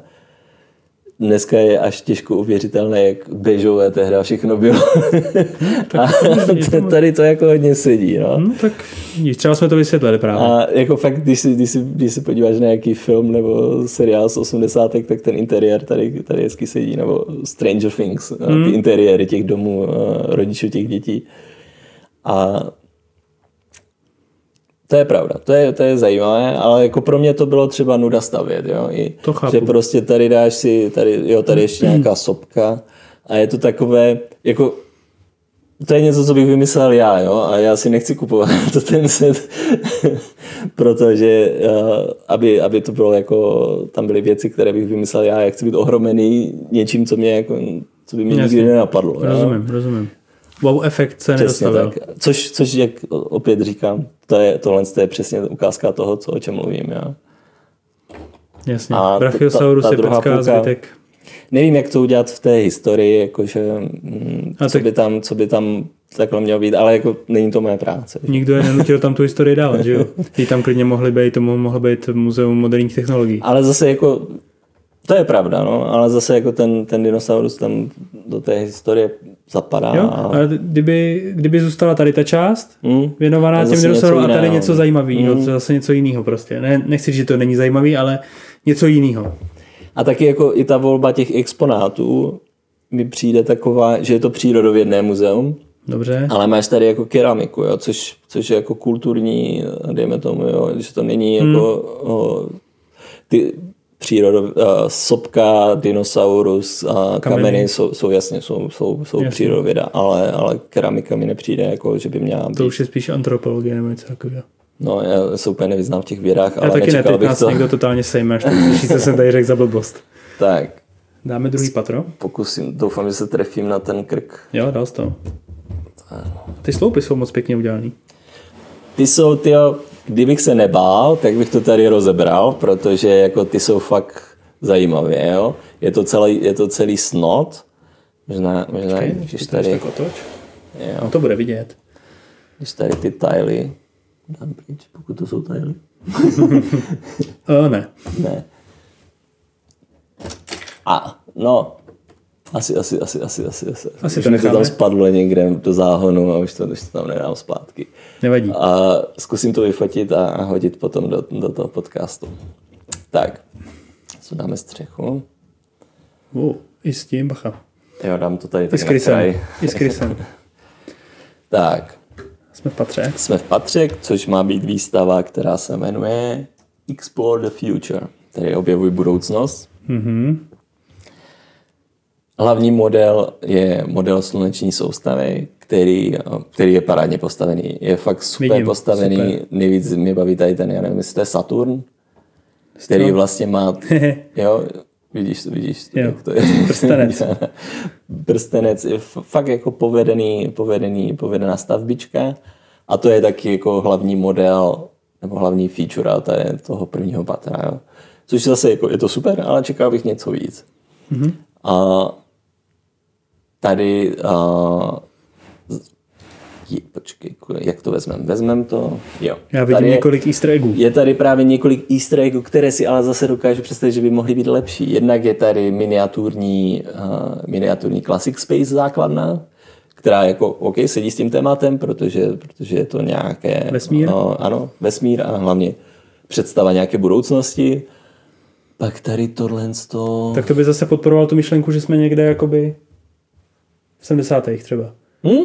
dneska je až těžko uvěřitelné, jak bežové tehdy všechno bylo. a t- tady to jako hodně sedí. No. No tak nic, třeba jsme to vysvětlili právě. A jako fakt, když si, když si, když si podíváš na nějaký film nebo seriál z 80. tak ten interiér tady, tady hezky sedí, nebo Stranger Things, mm. ty interiéry těch domů, rodičů těch dětí. A to je pravda, to je, to je zajímavé, ale jako pro mě to bylo třeba nuda stavět, jo? I, To chápu. že prostě tady dáš si, tady, jo, tady ještě nějaká sopka a je to takové, jako to je něco, co bych vymyslel já, jo, a já si nechci kupovat to ten set, protože uh, aby, aby to bylo jako, tam byly věci, které bych vymyslel já, já chci být ohromený něčím, co mě jako, co by mě Jasně. nikdy nenapadlo. jo. Rozumím, rozumím. Wow efekt se nedostavil. tak. Což, což, jak opět říkám, to je, tohle je přesně ukázka toho, co, o čem mluvím. Já. Jasně. A Brachiosaurus ta- ta je půlka- zbytek. Nevím, jak to udělat v té historii, jakože, A co, tak- by tam, co by tam takhle mělo být, ale jako není to moje práce. Nikdo je nenutil tam tu historii dávat, že jo? Ty tam klidně mohly být, to mohlo být muzeum moderních technologií. Ale zase jako, to je pravda, no, ale zase jako ten, ten dinosaurus tam do té historie zapadá. Jo? a, Ale kdyby, kdyby zůstala tady ta část, mm, věnovaná těm dinosaurům a tady něco zajímavého, Mm. to je zase něco jiného prostě. Ne, nechci říct, že to není zajímavý, ale něco jiného. A taky jako i ta volba těch exponátů mi přijde taková, že je to přírodovědné muzeum, Dobře? Ale máš tady jako keramiku, jo, což, což je jako kulturní, dejme tomu, jo, že to není jako... O, ty, přírodo, uh, sopka, dinosaurus a kameny, Kameny. jsou, jsou jasně, jsou, jsou, jsou Jasně. přírodověda, ale, ale keramika mi nepřijde, jako, že by měla být. To už je spíš antropologie nebo něco takového. No, já se úplně nevyznám v těch vědách, Já ale taky ne, teď bych nás to. někdo totálně sejme, až co jsem tady řekl za blbost. Tak, Dáme druhý patro? pokusím, doufám, že se trefím na ten krk. Jo, dal jsi to. Ty sloupy jsou moc pěkně udělaný. Ty jsou, ty, kdybych se nebál, tak bych to tady rozebral, protože jako ty jsou fakt zajímavé, jo. Je to celý, je to celý snot, možná, možná Okay, když, tady... tak otoč. jo, No to bude vidět. když tady ty tajly dám pryč, pokud to jsou tajly. O, ne. Ne. A, no, asi, asi, asi, asi, asi, asi. Asi to to tam spadlo někde do záhonu a už to, už to tam nedám zpátky. Nevadí. A zkusím to vyfotit a, hodit potom do, do toho podcastu. Tak, co dáme střechu? Uh, I s tím, bacha. Jo, dám to tady I tak s Krysem. kraj. I s Krysem. Tak, Jsme v patře. jsme v Patře, což má být výstava, která se jmenuje Explore the Future, tedy objevuj budoucnost. Mhm. Hlavní model je model sluneční soustavy, který, který je parádně postavený. Je fakt super Vidím, postavený. super. Nejvíc mě baví tady ten, já nevím, jestli to je Saturn, který vlastně má, jo, vidíš, vidíš, Jo. jak to je. Prstenec. Prstenec je fakt jako povedený, povedený, povedená stavbička a to je taky jako hlavní model nebo hlavní feature a to je toho prvního patra. Jo. Což zase jako, je to super, ale čekal bych něco víc. Mhm. A tady z- je, počkej, jak to vezmeme? Vezmeme to? Jo. Já vidím Tady je- několik easter eggů. je tady právě několik easter eggů, které si ale zase dokážu představit, že by mohly být lepší. Jednak je tady miniaturní, uh, miniaturní Classic Space základna, která jako, OK, sedí s tím tématem, protože, protože je to nějaké... Vesmír? No, ano, vesmír a hlavně představa nějaké budoucnosti. Pak tady tohle to... Tak to by zase podporoval tu myšlenku, že jsme někde jakoby v 70. třeba. Hm?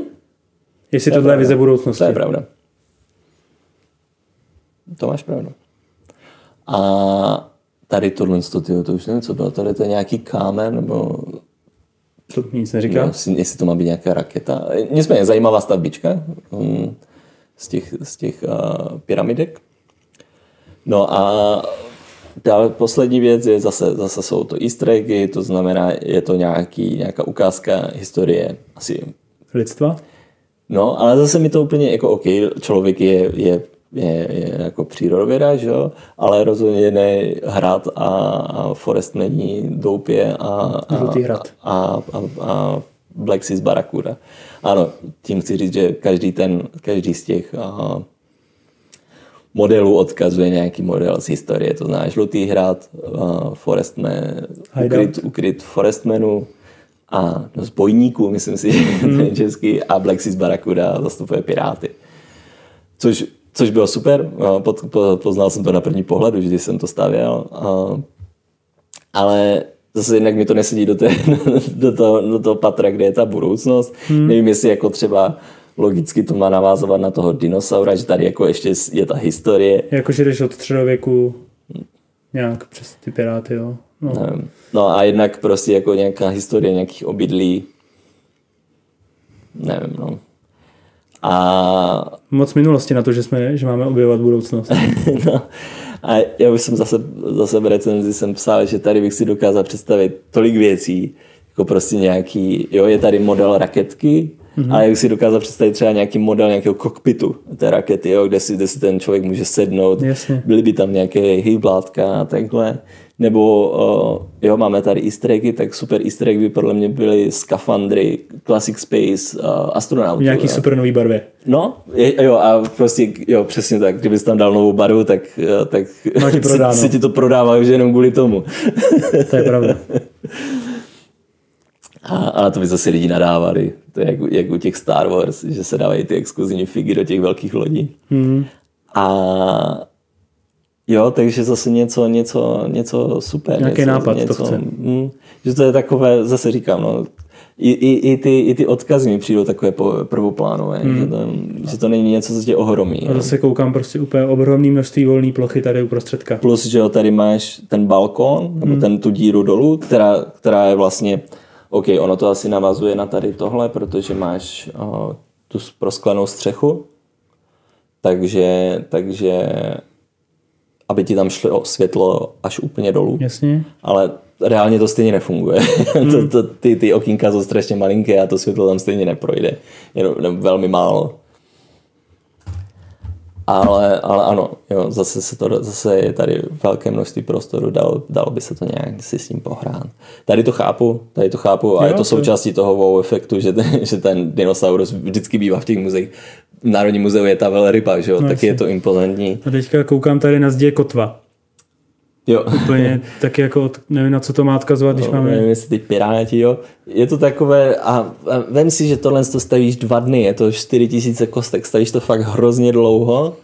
Jestli To je tohle je vize budoucnosti. To je pravda. To máš pravdu. A tady tohle, tyjo, to už nevím, co bylo. Tady to je nějaký kámen, nebo To nic neříká. jestli, jestli to má být nějaká raketa. Nicméně zajímavá stavbička um, z těch, z těch uh, pyramidek. No a dál, poslední věc je zase, zase jsou to easter eggy, to znamená, je to nějaký, nějaká ukázka historie asi Lidstva? No, ale zase mi to úplně jako OK, člověk je, je, je, je jako přírodověda, že jo? ale rozhodně ne hrad a, a Forest není doupě a, a, hrad. a, a, a Black Seas Barracuda. Ano, tím chci říct, že každý, ten, každý z těch a, modelů odkazuje nějaký model z historie, to znamená Žlutý hrad, a Forestman, ukryt, ukryt Forestmanu a no, z bojníků, myslím si, hmm. český, a Black Seas Barracuda zastupuje Piráty. Což, což bylo super, a pod, po, poznal jsem to na první pohled, už když jsem to stavěl, a, ale zase jinak mi to nesedí do, té, do, toho, do toho patra, kde je ta budoucnost. Hmm. Nevím, jestli jako třeba logicky to má navázovat na toho dinosaura, že tady jako ještě je ta historie. Jakože jdeš od středověku nějak přes ty piráty, jo. No. Nevím. No a jednak prostě jako nějaká historie nějakých obydlí. Nevím, no. A, Moc minulosti na to, že, jsme, že máme objevovat budoucnost. no, a já už jsem zase, zase v recenzi jsem psal, že tady bych si dokázal představit tolik věcí, jako prostě nějaký, jo, je tady model raketky, mm-hmm. ale já bych si dokázal představit třeba nějaký model nějakého kokpitu té rakety, jo, kde, si, kde si ten člověk může sednout, Jasně. byly by tam nějaké hýblátka a takhle. Nebo uh, jo, máme tady easter eggy, tak super easter egg by podle mě byly skafandry, Classic Space, uh, astronautů. Nějaký jo. super nový barvě. No, je, jo, a prostě, jo, přesně tak, kdybys tam dal novou barvu, tak, jo, tak prodáno. se ti to prodává už jenom kvůli tomu. To je pravda. A, a to by zase lidi nadávali. To je jak, u- jak u těch Star Wars, že se dávají ty exkluzivní figy do těch velkých lodí. Hmm. A jo, takže zase něco, něco, něco super. Nějaký něco, nápad to něco, chce. Hm, že to je takové, zase říkám, no, i, i, i, ty, i ty odkazy mi přijdou takové po, prvoplánové, hmm. že, to, že to není něco, co tě ohromí. A zase koukám prostě úplně obrovný množství volné plochy tady uprostředka. Plus, že jo, tady máš ten balkon, nebo hmm. ten tu díru dolů, která, která je vlastně, OK, ono to asi navazuje na tady tohle, protože máš uh, tu prosklenou střechu, takže, takže aby ti tam šlo světlo až úplně dolů. Jasně. Ale reálně to stejně nefunguje. Hmm. to, to, ty, ty okýnka jsou strašně malinké a to světlo tam stejně neprojde. Jenom velmi málo. Ale, ale ano, jo, zase, se to, zase je tady velké množství prostoru, dalo, dalo by se to nějak si s tím pohrát. Tady to chápu, tady to chápu a jo, je to součástí toho wow efektu, že ten, že ten dinosaurus vždycky bývá v těch muzeích. V Národním muzeu je ta velryba, že jo, no, tak je to impozantní. A teďka koukám tady na zdě kotva. Jo. Úplně taky jako, nevím na co to má odkazovat, když no, máme... Nevím, jestli ty piráti, jo. Je to takové, a, a vem si, že tohle to stavíš dva dny, je to 4000 kostek, stavíš to fakt hrozně dlouho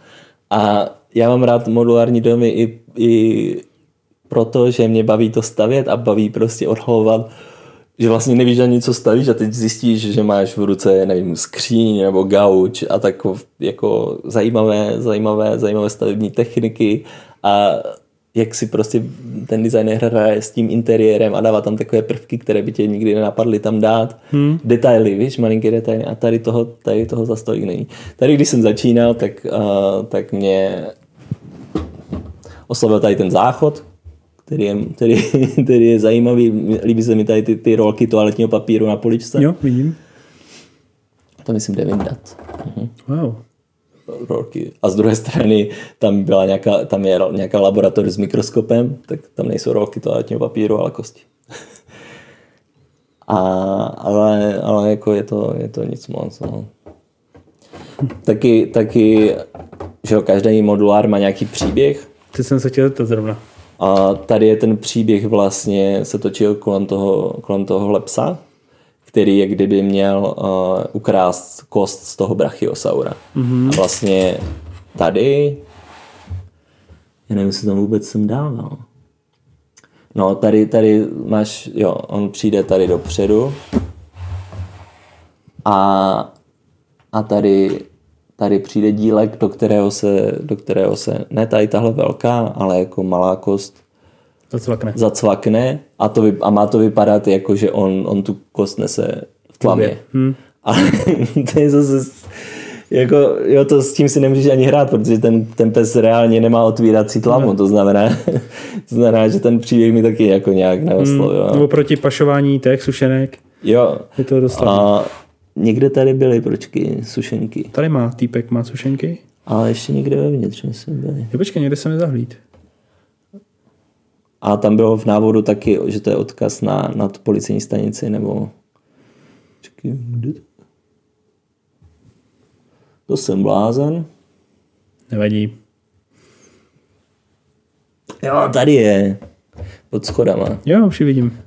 a já mám rád modulární domy i, i proto, že mě baví to stavět a baví prostě odhalovat že vlastně nevíš ani co stavíš a teď zjistíš, že máš v ruce, nevím, skříň nebo gauč a tak jako zajímavé, zajímavé, zajímavé stavební techniky a jak si prostě ten designer hraje s tím interiérem a dává tam takové prvky, které by tě nikdy nenapadly tam dát. Hmm. Detaily, víš, malinké detaily a tady toho, tady toho za stolik není. Tady, když jsem začínal, tak, uh, tak mě oslovil tady ten záchod, který je, který, který je zajímavý. Líbí se mi tady ty, ty rolky toaletního papíru na poličce. Jo, vidím. To myslím jde vyndat. Mhm. Wow roky. A z druhé strany tam, byla nějaká, tam je nějaká laboratoř s mikroskopem, tak tam nejsou rolky toaletního papíru, ale kosti. A, ale, ale jako je to, je to nic moc. No. Taky, taky, že jo, každý modulár má nějaký příběh. Ty jsem se chtěl to zrovna. A tady je ten příběh vlastně, se točil kolem toho, kolem toho psa, který jak kdyby měl uh, ukrást kost z toho brachiosaura. Mm-hmm. A vlastně tady, já nevím, jestli to vůbec jsem dával. No, tady, tady máš, jo, on přijde tady dopředu a, a tady, tady přijde dílek, do kterého se, do kterého se, ne tady tahle velká, ale jako malá kost zacvakne, zacvakne a, to, a má to vypadat jako, že on, on tu kost nese v tlamě. Hmm. A to je zase jako, jo, to s tím si nemůžeš ani hrát, protože ten, ten pes reálně nemá otvírací tlamu, no. to znamená, to znamená, že ten příběh mi taky jako nějak neoslovil. Hmm, nebo proti pašování těch sušenek. Jo. Je to dost A někde tady byly pročky, sušenky. Tady má, týpek má sušenky. Ale ještě někde vevnitř jsem byli. Jo, počkej, někde jsem zahlíd. A tam bylo v návodu taky, že to je odkaz na, na policejní stanici, nebo... Kde to? To jsem blázen. Nevadí. Jo, tady je. Pod schodama. Jo, už ji vidím.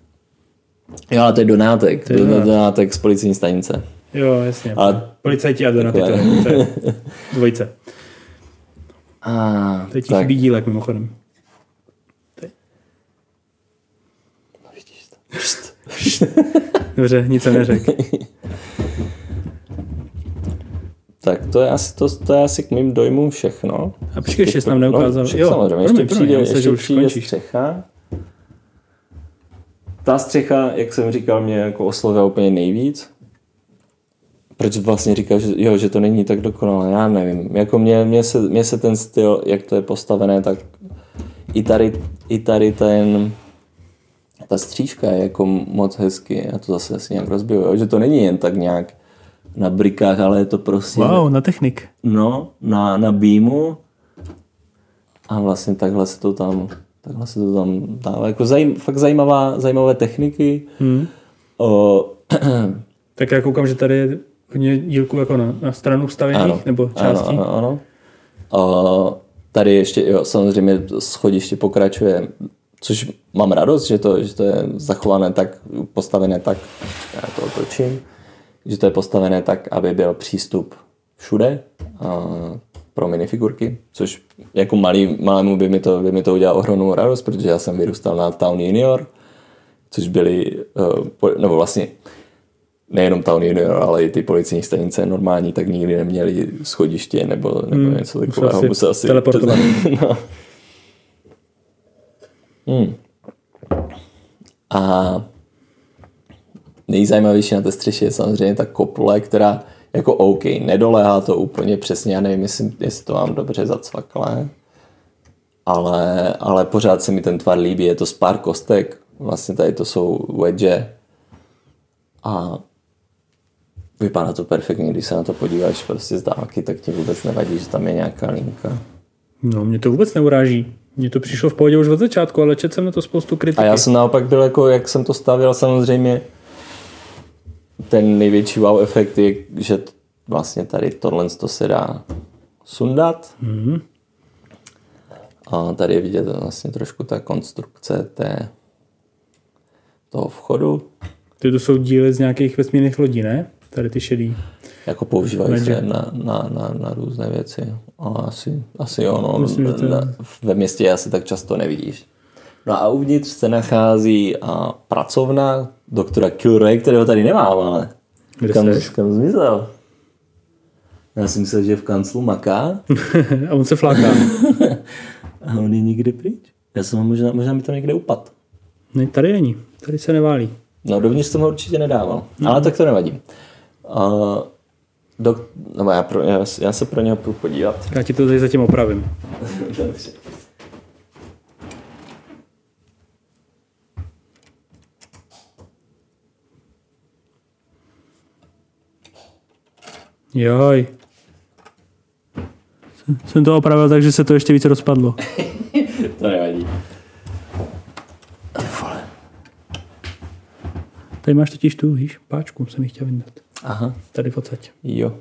Jo, ale to je Donátek. To je Donátek, donátek z policejní stanice. Jo, jasně. Ale... Policajti a Donátek, to, to je dvojice. A, Teď ti chybí dílek mimochodem. Dobře, nic jsem neřekl. Tak to je asi, to, to je asi k mým dojmům všechno. A počkej, ještě jsem neukázal. No, jo, samozřejmě, ještě přijde, ještě ještě přijde střecha. Ta střecha, jak jsem říkal, mě jako oslovila úplně nejvíc. Proč vlastně říkal, že, jo, že to není tak dokonalé, já nevím. Jako mě, mě, se, mě se ten styl, jak to je postavené, tak i tady, i tady ten, ta střížka je jako moc hezky, já to zase asi nějak rozbiju, že to není jen tak nějak na brikách, ale je to prostě... Wow, na technik. No, na, na beamu a vlastně takhle se to tam takhle se to tam dává. Jako zajím, fakt zajímavá, zajímavé techniky. Hmm. O, tak já koukám, že tady je hodně dílků jako na, na stranu vstavených ano, nebo částí. Ano, ano, ano. O, tady ještě, jo, samozřejmě schodiště pokračuje což mám radost, že to, že to je zachované tak, postavené tak, já to otočím, že to je postavené tak, aby byl přístup všude a pro minifigurky, což jako malý, malému by mi to, by mi to udělalo ohromnou radost, protože já jsem vyrůstal na Town Junior, což byly, uh, nebo vlastně nejenom Town Junior, ale i ty policijní stanice normální, tak nikdy neměli schodiště nebo, nebo Hmm, něco takového. Musel asi teleportovat. no. hmm. A nejzajímavější na té střeše je samozřejmě ta kopule, která jako OK, nedoléhá to úplně přesně, já nevím, jestli, jestli to mám dobře zacvaklé, ale, ale pořád se mi ten tvar líbí, je to z pár kostek, vlastně tady to jsou wedge a vypadá to perfektně, když se na to podíváš prostě z dálky, tak ti vůbec nevadí, že tam je nějaká linka. No, mě to vůbec neuráží. Mně to přišlo v pohodě už od začátku, ale četl jsem na to spoustu kritiky. A já jsem naopak byl jako, jak jsem to stavěl, samozřejmě ten největší wow efekt je, že vlastně tady tohle to se dá sundat. Mm-hmm. A tady je vidět vlastně trošku ta konstrukce té, toho vchodu. Ty to jsou díly z nějakých vesmírných lodí, ne? Tady ty šedý. Jako používají se na, na, na, na, různé věci. A asi, asi jo, no. Myslím, že to je- na, ve městě asi tak často nevidíš. No a uvnitř se nachází a, pracovna doktora Kilroy, kterého tady nemám, ale Kde kam, seš? kam zmizel? Já jsem myslel, že v kanclu maká A on se fláká. a on je nikdy pryč. Já jsem možná, možná mi to někde upad. Ne, tady není. Tady se neválí. No dovnitř jsem ho určitě nedával, ale tak to nevadí. Uh, dok, no, já, pro, já, já, se pro něho půjdu podívat. Já ti to tady zatím opravím. Joj. Jsem to opravil tak, že se to ještě více rozpadlo. To nevadí. Tady máš totiž tu, víš, páčku jsem ji chtěl vyndat. Aha, Tady v odsaď. jo.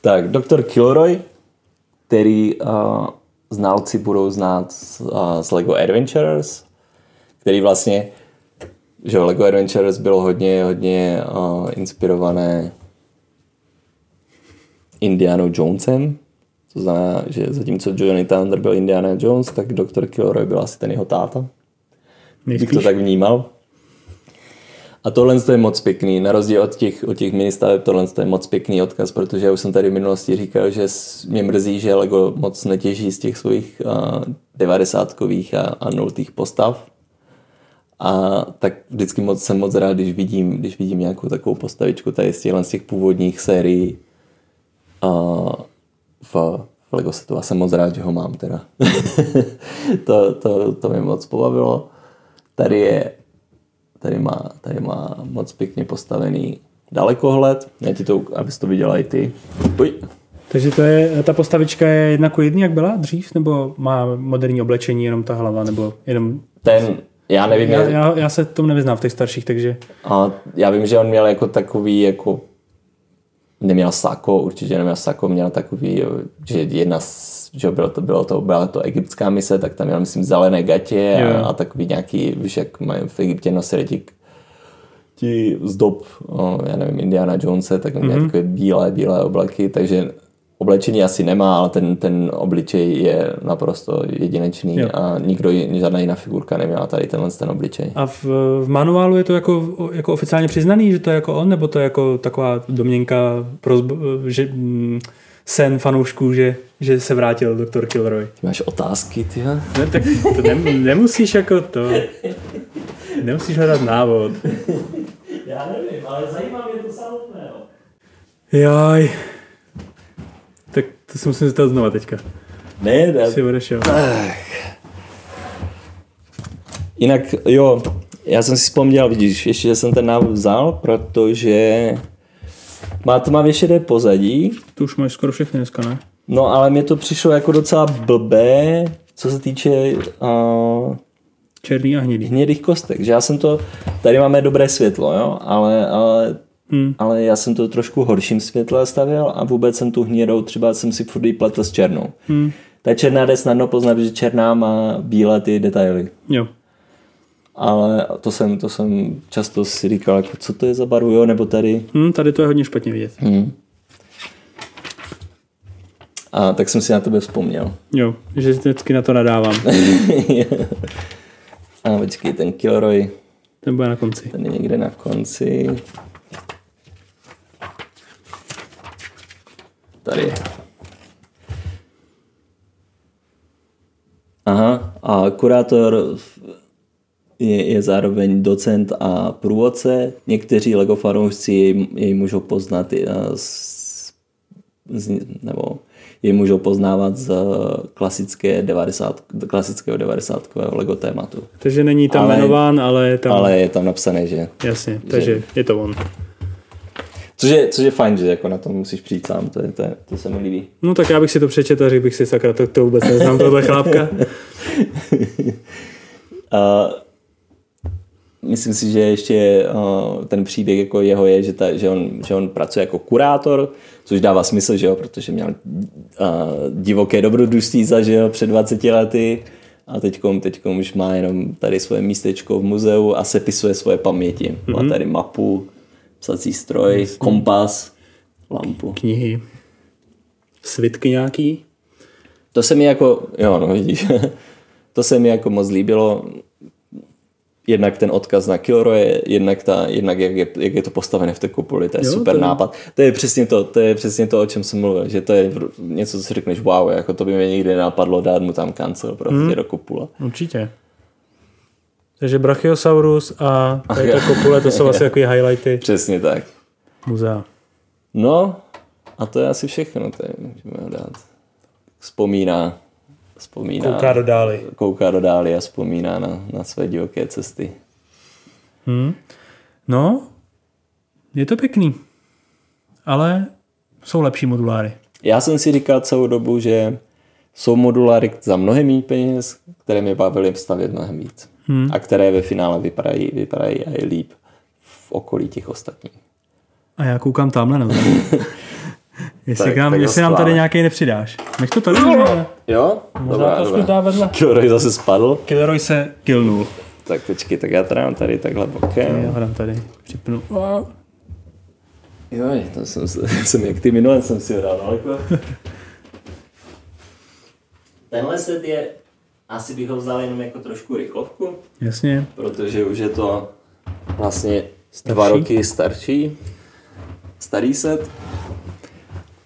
Tak, doktor Kilroy, který uh, znalci budou znát z, uh, z LEGO Adventures, který vlastně, že LEGO Adventures bylo hodně, hodně uh, inspirované Indianou Jonesem, to znamená, že zatímco Johnny Thunder byl Indiana Jones, tak doktor Kilroy byl asi ten jeho táta. bych to Nejspíš. tak vnímal. A tohle je moc pěkný, na rozdíl od těch, od těch ministávek, tohle je moc pěkný odkaz, protože já už jsem tady v minulosti říkal, že mě mrzí, že Lego moc netěží z těch svých 90 a, a nultých postav. A tak vždycky moc, jsem moc rád, když vidím, když vidím nějakou takovou postavičku tady z těchhle z těch původních sérií uh, v, v Lego setu. A jsem moc rád, že ho mám teda. to, to, to mě moc pobavilo. Tady je tady má, tady má moc pěkně postavený dalekohled. Já ti to, abys to viděla i ty. Uj. Takže to je, ta postavička je jedna ku jedný, jak byla dřív, nebo má moderní oblečení jenom ta hlava, nebo jenom... Ten, já nevím, Já, já, já, se tomu nevyznám v těch starších, takže a já vím, že on měl jako takový, jako neměl sako, určitě neměl sako, měl takový, že jedna z, že bylo to, bylo to, byla to egyptská mise, tak tam měl, myslím, zelené gatě a, a, takový nějaký, víš, jak mají v Egyptě nosili ti, ti zdob, o, já nevím, Indiana Jonese, tak měl mm-hmm. takové bílé, bílé obleky, takže oblečení asi nemá, ale ten, ten obličej je naprosto jedinečný Jo. a nikdo, žádná jiná figurka neměla tady tenhle ten obličej. A v, v manuálu je to jako, jako oficiálně přiznaný, že to je jako on, nebo to je jako taková domněnka pro zb- že, mm, sen fanoušků, že, že se vrátil doktor Kilroy. Ty máš otázky, ty? Ne, tak to nem, nemusíš jako to. Nemusíš hledat návod. Já nevím, ale zajímá mě to samotného. Jaj. Tak to si musím zeptat znova teďka. Ne, ne. Si odešel. Jinak, jo, já jsem si vzpomněl, vidíš, ještě že jsem ten návod vzal, protože má to má věšedé pozadí, Tu už máš skoro všechny dneska, ne? no ale mě to přišlo jako docela blbé, co se týče uh, Černý a hnědý. hnědých kostek, že já jsem to, tady máme dobré světlo, jo, ale, ale, Hmm. ale já jsem to trošku horším světle stavěl a vůbec jsem tu hnědou, třeba jsem si furt pletl s černou. Hmm. Ta černá jde snadno poznat, že černá má bílé ty detaily. Jo ale to jsem, to jsem často si říkal, jako, co to je za barvu, jo, nebo tady. Hmm, tady to je hodně špatně vidět. Hmm. A tak jsem si na tebe vzpomněl. Jo, že vždycky na to nadávám. A počkej, ten Kilroy. Ten bude na konci. Ten je někde na konci. Tady je. Aha, a kurátor je, je zároveň docent a průvodce. Někteří LEGO fanoušci jej, jej můžou poznat eh, z, z, nebo jej můžou poznávat z klasické 90, klasického 90 LEGO tématu. Takže není tam ale, jmenován, ale je tam... Ale je tam napsané, že... Jasně, takže že, je to on. Což je, což je fajn, že jako na to musíš přijít sám, to, je, to, je, to se mi líbí. No tak já bych si to přečetl a řekl bych si, sakra, to, to vůbec neznám, tohle chlápka. a, myslím si, že ještě uh, ten příběh jako jeho je, že, ta, že, on, že on pracuje jako kurátor, což dává smysl, že jo, protože měl uh, divoké dobrodružství zažil před 20 lety a teďkom, teďkom už má jenom tady svoje místečko v muzeu a sepisuje svoje paměti. Mm-hmm. Má mhm. tady mapu, psací stroj, Jasně. kompas, lampu. Knihy. Svitky nějaký? To se mi jako, jo no vidíš, to se mi jako moc líbilo jednak ten odkaz na Kilroy, jednak, ta, jednak jak, je, jak je to postavené v té kupoli, to je jo, super to je... nápad. To je, přesně to, to je přesně to, o čem jsem mluvil, že to je něco, co si řekneš, wow, jako to by mě nikdy napadlo dát mu tam kancel prostě hmm. do kupula. Určitě. Takže Brachiosaurus a tady ta kopule, to jsou asi takové highlighty. Přesně tak. Muzea. No, a to je asi všechno, to je, můžeme dát. Vzpomíná vzpomíná. Kouká do dály. Kouká do dály a vzpomíná na, na své divoké cesty. Hmm. No, je to pěkný. Ale jsou lepší moduláry. Já jsem si říkal celou dobu, že jsou moduláry za mnohem méně peněz, které mě bavily stavět mnohem víc. Hmm. A které ve finále vypadají, vypadají i líp v okolí těch ostatních. A já koukám tamhle na. Jestli, tak, nám, jestli nám tady nějaký nepřidáš. Nech to tady. Jo? Možná dobrá, to dobrá. vedle. Kilroy zase spadl. Kilroy se killnul. Tak počkej, tak já tady mám tady takhle bokem. Já ho dám tady, připnu. Jo, to jsem, jsem jak ty minule jsem si ho dal daleko. Tenhle set je, asi bych ho vzal jenom jako trošku rychlovku. Jasně. Protože už je to vlastně starší. dva roky starší. Starý set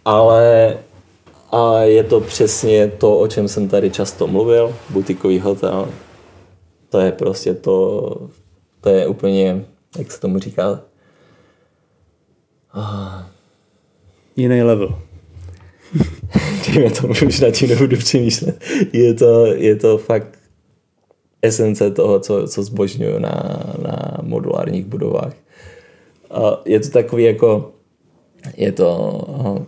ale a je to přesně to, o čem jsem tady často mluvil, butikový hotel. To je prostě to, to je úplně, jak se tomu říká? Ah. Jiný level. Dejme tomu, už na tím nebudu přemýšlet. Je to, je to fakt esence toho, co, co zbožňuju na, na modulárních budovách. A je to takový jako, je to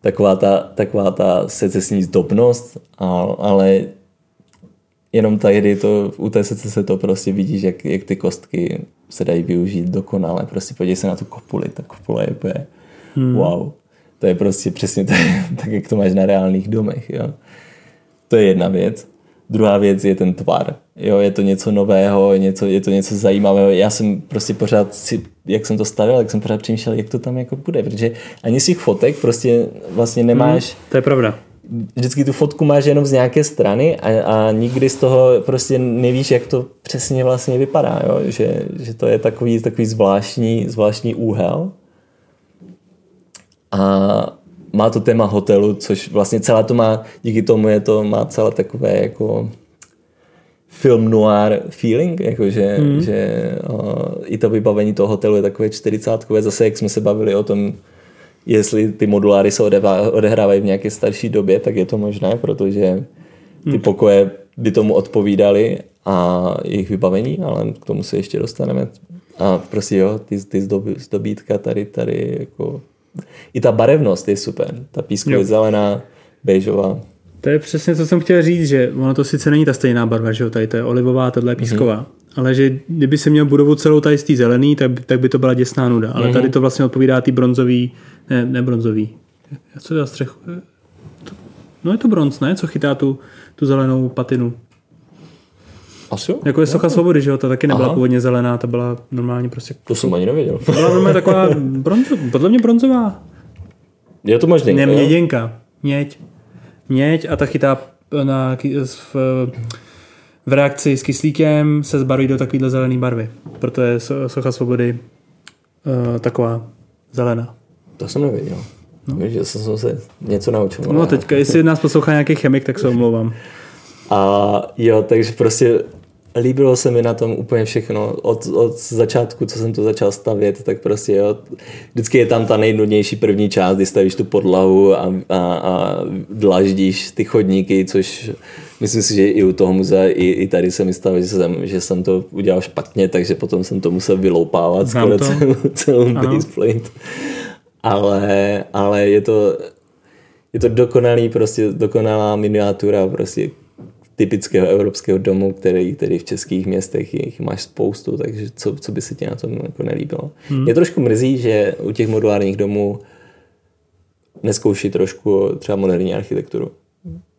taková ta, taková ta secesní zdobnost, ale jenom tady to, u té secese to prostě vidíš, jak, jak ty kostky se dají využít dokonale. Prostě podívej se na tu kopuli, ta kopula je úplně hmm. wow. To je prostě přesně tak, tak, jak to máš na reálných domech. Jo. To je jedna věc. Druhá věc je ten tvar. Jo, je to něco nového, něco, je to něco zajímavého. Já jsem prostě pořád si, jak jsem to stavil, jak jsem pořád přemýšlel, jak to tam jako bude, protože ani z těch fotek prostě vlastně nemáš... Hmm, to je pravda. Vždycky tu fotku máš jenom z nějaké strany a, a nikdy z toho prostě nevíš, jak to přesně vlastně vypadá, jo? Že, že to je takový, takový zvláštní, zvláštní úhel. A má to téma hotelu, což vlastně celé to má, díky tomu je to, má celé takové jako film noir feeling, jakože hmm. že uh, i to vybavení toho hotelu je takové 40 zase jak jsme se bavili o tom, jestli ty moduláry se odehrávají v nějaké starší době, tak je to možné, protože ty hmm. pokoje by tomu odpovídaly a jejich vybavení, ale k tomu se ještě dostaneme. A prostě jo, ty, ty zdobítka tady, tady jako i ta barevnost je super. Ta pískově zelená, bežová. To je přesně, co jsem chtěl říct, že ono to sice není ta stejná barva, že jo, tady to je olivová, tohle je písková. Mm-hmm. Ale že kdyby se měl budovu celou tady z té zelený, tak, tak by to byla děsná nuda. Ale mm-hmm. tady to vlastně odpovídá ty bronzový, ne, ne bronzový. Co je za střechu? No je to bronz, ne? Co chytá tu, tu zelenou patinu. Asi jo? Jako je socha svobody, že jo? Ta taky nebyla Aha. původně zelená, ta byla normálně prostě... To jsem ani nevěděl. Byla normálně taková bronzová, podle mě bronzová. Je to možné. Ne, měděnka. Měď. Měď a ta chytá na, v, v reakci s kyslíkem se zbarví do takovéhle zelené barvy. Proto je socha svobody uh, taková zelená. To jsem nevěděl. No. Že jsem se něco naučil. No teďka, jestli nás poslouchá nějaký chemik, tak se omlouvám. A jo, takže prostě líbilo se mi na tom úplně všechno. Od, od začátku, co jsem to začal stavět, tak prostě jo, vždycky je tam ta nejnudnější první část, kdy stavíš tu podlahu a, a, a dlaždíš ty chodníky, což myslím si, že i u toho muzea, i, i tady se mi stalo, že jsem, že jsem to udělal špatně, takže potom jsem to musel vyloupávat skoro celou, celou baseplate. Ale, ale je to, je to dokonalý, prostě dokonalá miniatura, prostě typického evropského domu, který, který v českých městech jich máš spoustu, takže co, co by se ti na tom jako nelíbilo. Hmm. Mě trošku mrzí, že u těch modulárních domů neskouší trošku třeba moderní architekturu.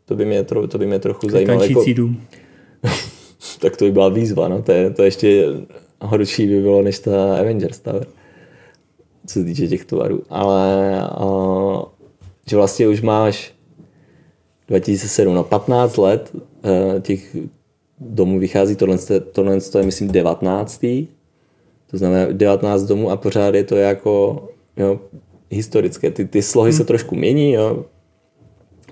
To by mě, tro, to by mě trochu zajímalo. Jako, dům. tak to by byla výzva, no. to, je, to ještě horší by bylo než ta Avengers Tower, co se týče těch tvarů. Ale a, že vlastně už máš 2007, no 15 let uh, těch domů vychází, tohle, tohle je myslím 19. To znamená 19 domů a pořád je to jako jo, historické. Ty, ty slohy hmm. se trošku mění, jo,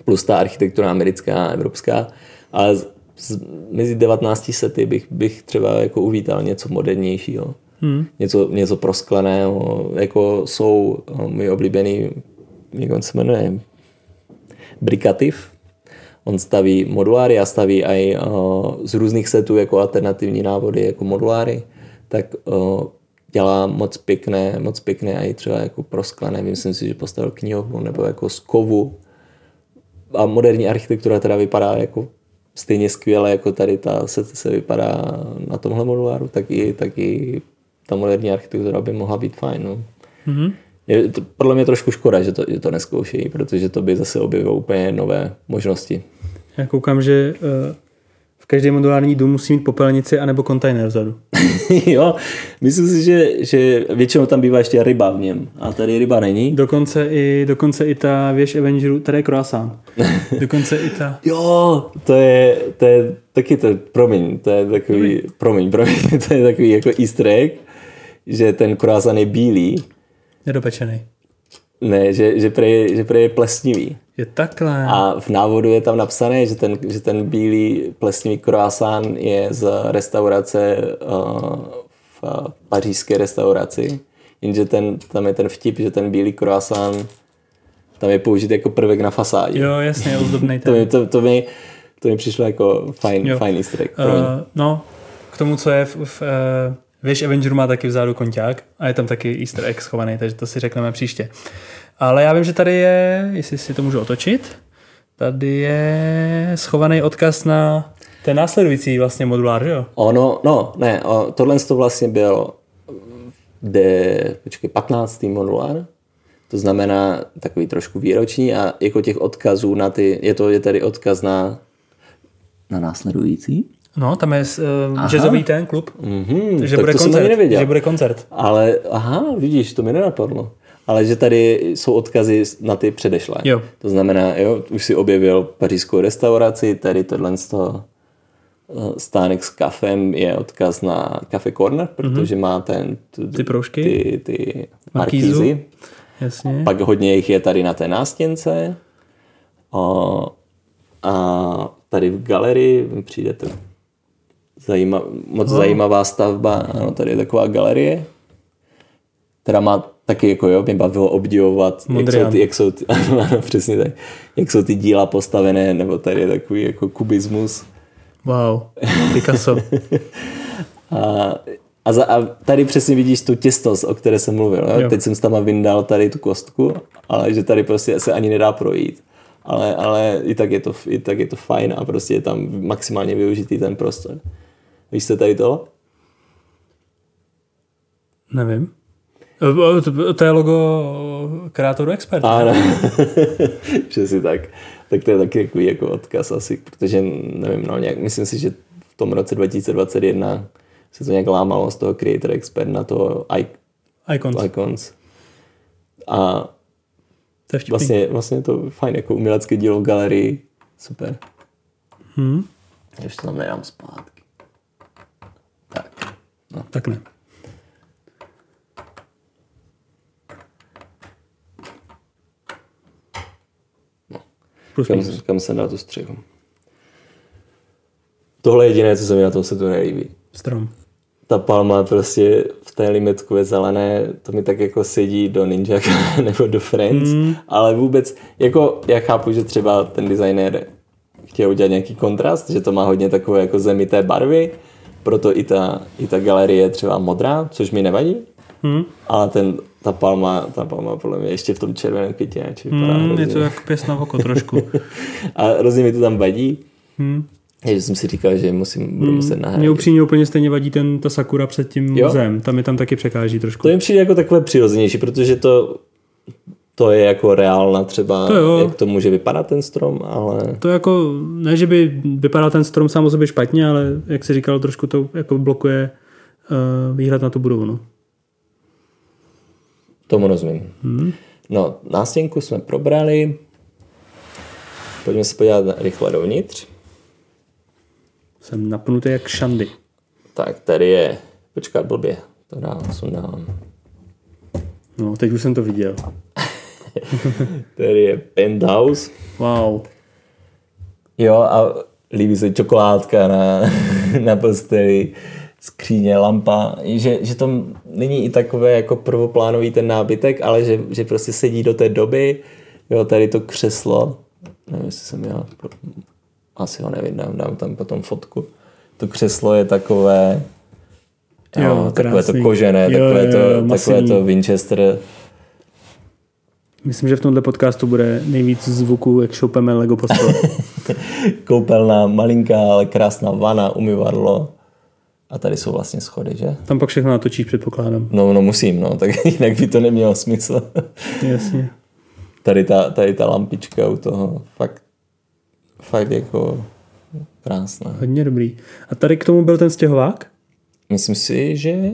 plus ta architektura americká, evropská, ale z, z, mezi 19 sety bych, bych třeba jako uvítal něco modernějšího. Hmm. Něco, něco proskleného, jako jsou uh, můj oblíbený, jak on se jmenuje, Brikativ, On staví moduláry a staví i uh, z různých setů jako alternativní návody jako moduláry, tak uh, dělá moc pěkné, moc pěkné i třeba jako prosklené. Myslím si, že postavil knihovnu nebo jako z kovu. A moderní architektura teda vypadá jako stejně skvěle, jako tady ta se, se vypadá na tomhle moduláru, tak i, tak i ta moderní architektura by mohla být fajn. No. Mm-hmm. Je to podle mě trošku škoda, že to, že to neskoušejí, protože to by zase objevilo úplně nové možnosti. Já koukám, že uh, v každém modulární dům musí mít popelnici anebo kontejner vzadu. jo, myslím si, že, že většinou tam bývá ještě ryba v něm. A tady ryba není. Dokonce i, dokonce i ta věž Avengerů, tady je croissant. Dokonce i ta... jo, to je, to je taky to, promiň, to je takový, promiň, promiň, to je takový jako easter egg, že ten croissant je bílý. Nedopečený. Ne, že, že, prej, že prej je plesnivý. Je takhle. A v návodu je tam napsané, že ten, že ten bílý plesnivý croissant je z restaurace uh, v pařížské restauraci. Jenže ten, tam je ten vtip, že ten bílý croissant tam je použit jako prvek na fasádě. Jo, jasně, ozdobný to, mi, to, to, mi, to mi přišlo jako fajn, fajn easter egg. Uh, no, k tomu, co je v, v uh, Víš, Avenger má taky vzadu konťák a je tam taky easter egg schovaný, takže to si řekneme příště. Ale já vím, že tady je, jestli si to můžu otočit, tady je schovaný odkaz na ten následující vlastně modulár, že jo? Ono, no, ne, o, tohle to vlastně byl de, počkej, 15. modulár, to znamená takový trošku výroční a jako těch odkazů na ty, je to je tady odkaz na na následující. No, tam je uh, jazzový ten klub, mm-hmm, že, bude koncert, že bude koncert. Ale aha, vidíš, to mi nenapadlo. Ale že tady jsou odkazy na ty předešlé. Jo. To znamená, jo, už si objevil pařížskou restauraci, tady tohle z toho eh, stánek s kafem je odkaz na Cafe Corner, protože mm-hmm. má ten t, ty proužky, ty, ty markízy. Jasně. Pak hodně jich je tady na té nástěnce. A, a tady v galerii mi přijde to zajímav, moc no. zajímavá stavba. Ano, tady je taková galerie, která má taky jako jo, mě bavilo obdivovat, jak jsou, ty, jak jsou ty, ano, přesně tak, jak jsou ty díla postavené, nebo tady je takový jako kubismus. Wow, Picasso. a, a, za, a tady přesně vidíš tu těstos, o které jsem mluvil. Jo? Jo. Teď jsem tam vyndal tady tu kostku, ale že tady prostě se ani nedá projít. Ale, ale i, tak je to, i tak je to fajn a prostě je tam maximálně využitý ten prostor. Víš se tady to? Nevím. To je logo kreatoru expert. Ano, přesně tak. Tak to je taky takový jako odkaz asi, protože nevím, no, nějak, myslím si, že v tom roce 2021 se to nějak lámalo z toho Creator Expert na to Icons. Icons. A to je vlastně, vlastně to fajn, jako umělecké dílo v galerii. Super. Hmm. Ještě tam nedám zpátky. Tak. No. Tak ne. Plus kam, minus. kam jsem dal tu střechu. Tohle je jediné, co se mi na tom setu nelíbí. Strom. Ta palma prostě v té limitku je zelené, to mi tak jako sedí do Ninja nebo do Friends, mm. ale vůbec, jako já chápu, že třeba ten designér chtěl udělat nějaký kontrast, že to má hodně takové jako zemité barvy, proto i ta, i ta galerie je třeba modrá, což mi nevadí, Hmm. ale ten, ta palma, ta palma podle mě ještě v tom červeném květináči vypadá Hmm, hrozně. je to jako pěst na oko trošku. A hrozně mi to tam vadí, Hmm. že jsem si říkal, že musím, budu muset Mě nahradit. upřímně úplně stejně vadí ten, ta sakura před tím Jo. muzeem. Tam mi tam taky překáží trošku. To mi přijde jako takové přirozenější, protože to, to je jako reálna třeba, To jo. jak to může vypadat ten strom, ale To jako, ne, že by vypadal ten strom sám o sobě špatně, ale jak si říkal, trošku to jako blokuje uh, výhled na tu budovu. No. Tomu rozumím. Hmm. No, nástěnku jsme probrali. Pojďme se podívat rychle dovnitř. Jsem napnutý jak šandy. Tak, tady je, počkat, blbě, to dám, sundám. No, teď už jsem to viděl. Tady je penthouse. Wow. Jo, a líbí se čokoládka na, na posteli, skříně, lampa, že, že to není i takové jako prvoplánový ten nábytek, ale že, že prostě sedí do té doby, jo, tady to křeslo, nevím, jestli jsem já, asi ho nevydám, dám tam potom fotku, to křeslo je takové, jo, Jo, takové to kožené, Jo, takové, jo, to, jo, takové to Winchester, Myslím, že v tomhle podcastu bude nejvíc zvuků, jak šoupeme Lego postele. koupelna, malinká, ale krásná vana, umyvadlo a tady jsou vlastně schody, že? Tam pak všechno natočíš, předpokládám. No, no musím, no, tak jinak by to nemělo smysl. Jasně. Tady ta, tady ta lampička u toho, fakt, fakt jako krásná. Hodně dobrý. A tady k tomu byl ten stěhovák? Myslím si, že,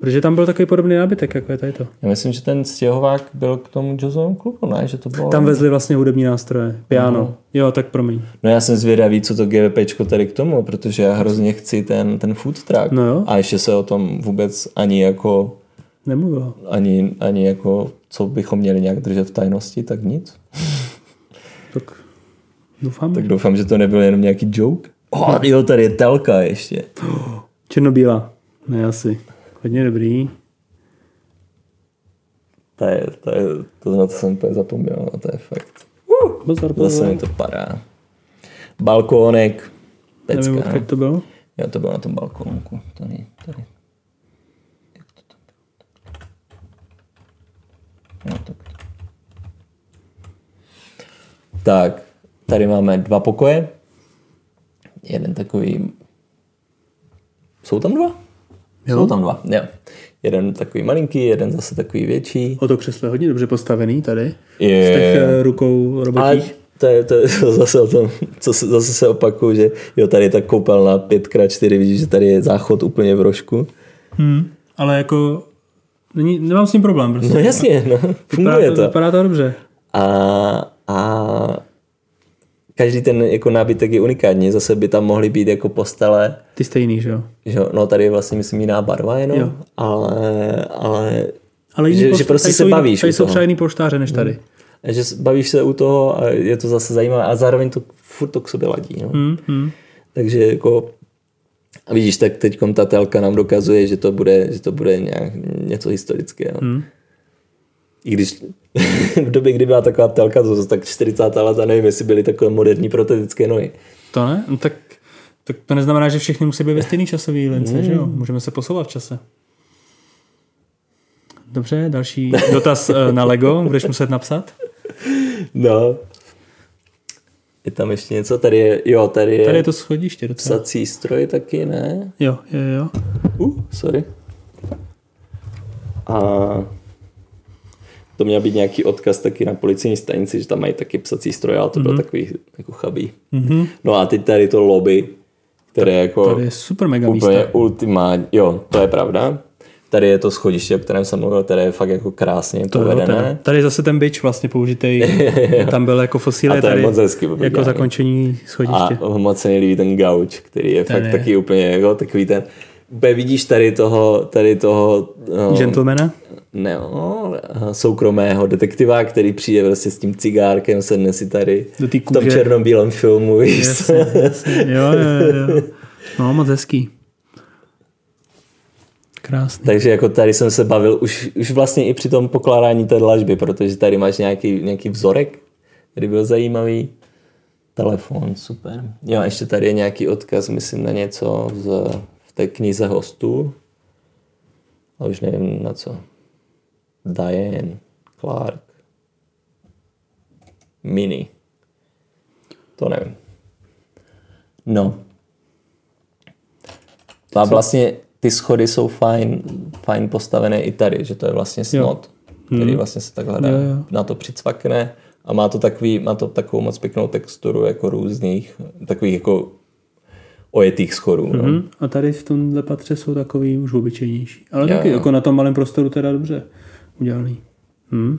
Protože tam byl takový podobný nábytek, jako je tady to. já myslím, že ten stěhovák byl k tomu jazzovému klubu, ne? Že to bylo... Tam vezli vlastně hudební nástroje. Piano. No. Jo, tak promiň. No já jsem zvědavý, co to GVPčko tady k tomu, protože já hrozně chci ten, ten food truck. No jo. A ještě se o tom vůbec ani jako, Nemluvil. ani, ani jako, co bychom měli nějak držet v tajnosti, tak nic. Tak doufám. Tak doufám, že to nebyl jenom nějaký joke. Oh, jo, tady je telka ještě. Černobílá. Ne, asi. Hodně dobrý. To je, to je, to na to jsem úplně zapomněl, no, to je fakt. Pozor, Zase pozor. mi to padá. Balkónek, Nevím, pecka. odkud to bylo. Jo, to bylo na tom balkónku. Tady, tady. Jak to tam bylo? No, tak. tak, tady máme dva pokoje. Jeden takový... Jsou tam dva? Jo. Jsou tam dva, jo. Jeden takový malinký, jeden zase takový větší. O to křeslo je hodně dobře postavený tady. Je, Z těch je, je. eh, rukou robotích. to je, to je zase o tom, co se, zase se opakuju, že jo, tady je ta koupelna 5x4, vidíš, že tady je záchod úplně v rožku. Hmm. Ale jako není, nemám s tím problém. Prostě. No jasně, no, vypadá, funguje to, to. vypadá to dobře. A každý ten jako nábytek je unikátní, zase by tam mohly být jako postele, Ty stejný, že jo? že jo, no tady je vlastně myslím jiná barva jenom, Jo. ale, ale Ale Že- že prostě se jiný- bavíš Tady jsou třeba jiný polštáře než tady. že s- bavíš se u toho a je to zase zajímavé a zároveň to furt to k sobě ladí. No. Hmm, hmm. Takže jako a vidíš, tak teď ta telka nám dokazuje, že to bude, že to bude nějak, něco historického. Hmm. I když v době, kdy byla taková telka, to tak 40. let a nevím, jestli byly takové moderní protetické nohy. To ne? No, tak, tak to neznamená, že všechny musí být ve stejný časový lince, Hmm. že jo? Můžeme se posouvat v čase. Dobře, další dotaz eh, na Lego, budeš muset napsat. No. Je tam ještě něco? Tady je, jo, tady je, Tady je to schodiště docela. psací stroj taky, ne? Jo, jo, jo. Uh, sorry. A to měl být nějaký odkaz taky na policejní stanici, že tam mají taky psací stroj, ale to mm-hmm. byl takový jako chabý. Mhm. No a teď tady to lobby, které je jako Tady je super mega úplně místa. ultimátní. Jo, to je pravda. Tady je to schodiště, o kterém jsem mluvil, které je fakt jako krásně To jo, povedené. teda. Tady je zase ten bič vlastně použitý. Tam byl jako fosíle, A to je tady moc hezky jako povídání. zakončení A schodiště. moc se mi líbí ten gauč, který je Ten fakt je. taky úplně jako takový ten... Úplně vidíš tady toho, tady toho no, Gentlemana? Ne, soukromého detektiva, který přijde prostě s tím cigárkem, sedne si tady Do v tom černobílém filmu. Jasně, jasně. Jo, jo, jo. No, moc hezký. Krásný. Takže jako tady jsem se bavil už, už vlastně i při tom pokládání té dlažby, protože tady máš nějaký, nějaký vzorek, který byl zajímavý. Telefon, super. Jo, a ještě tady je nějaký odkaz, myslím, na něco z, v té knize hostů. A už nevím na co. Diane, Clark, Mini. To nevím. No. A vlastně ty schody jsou fajn, fajn postavené i tady, že to je vlastně snot, který vlastně se takhle dá, Jo, jo. na to přicvakne a má to, takový, má to takovou moc pěknou texturu jako různých, takových jako ojetých schodů. No. Hm? A tady v tomhle patře jsou takový už obyčejnější. Ale Jo, taky jo. jako na tom malém prostoru teda dobře udělaný. Hm?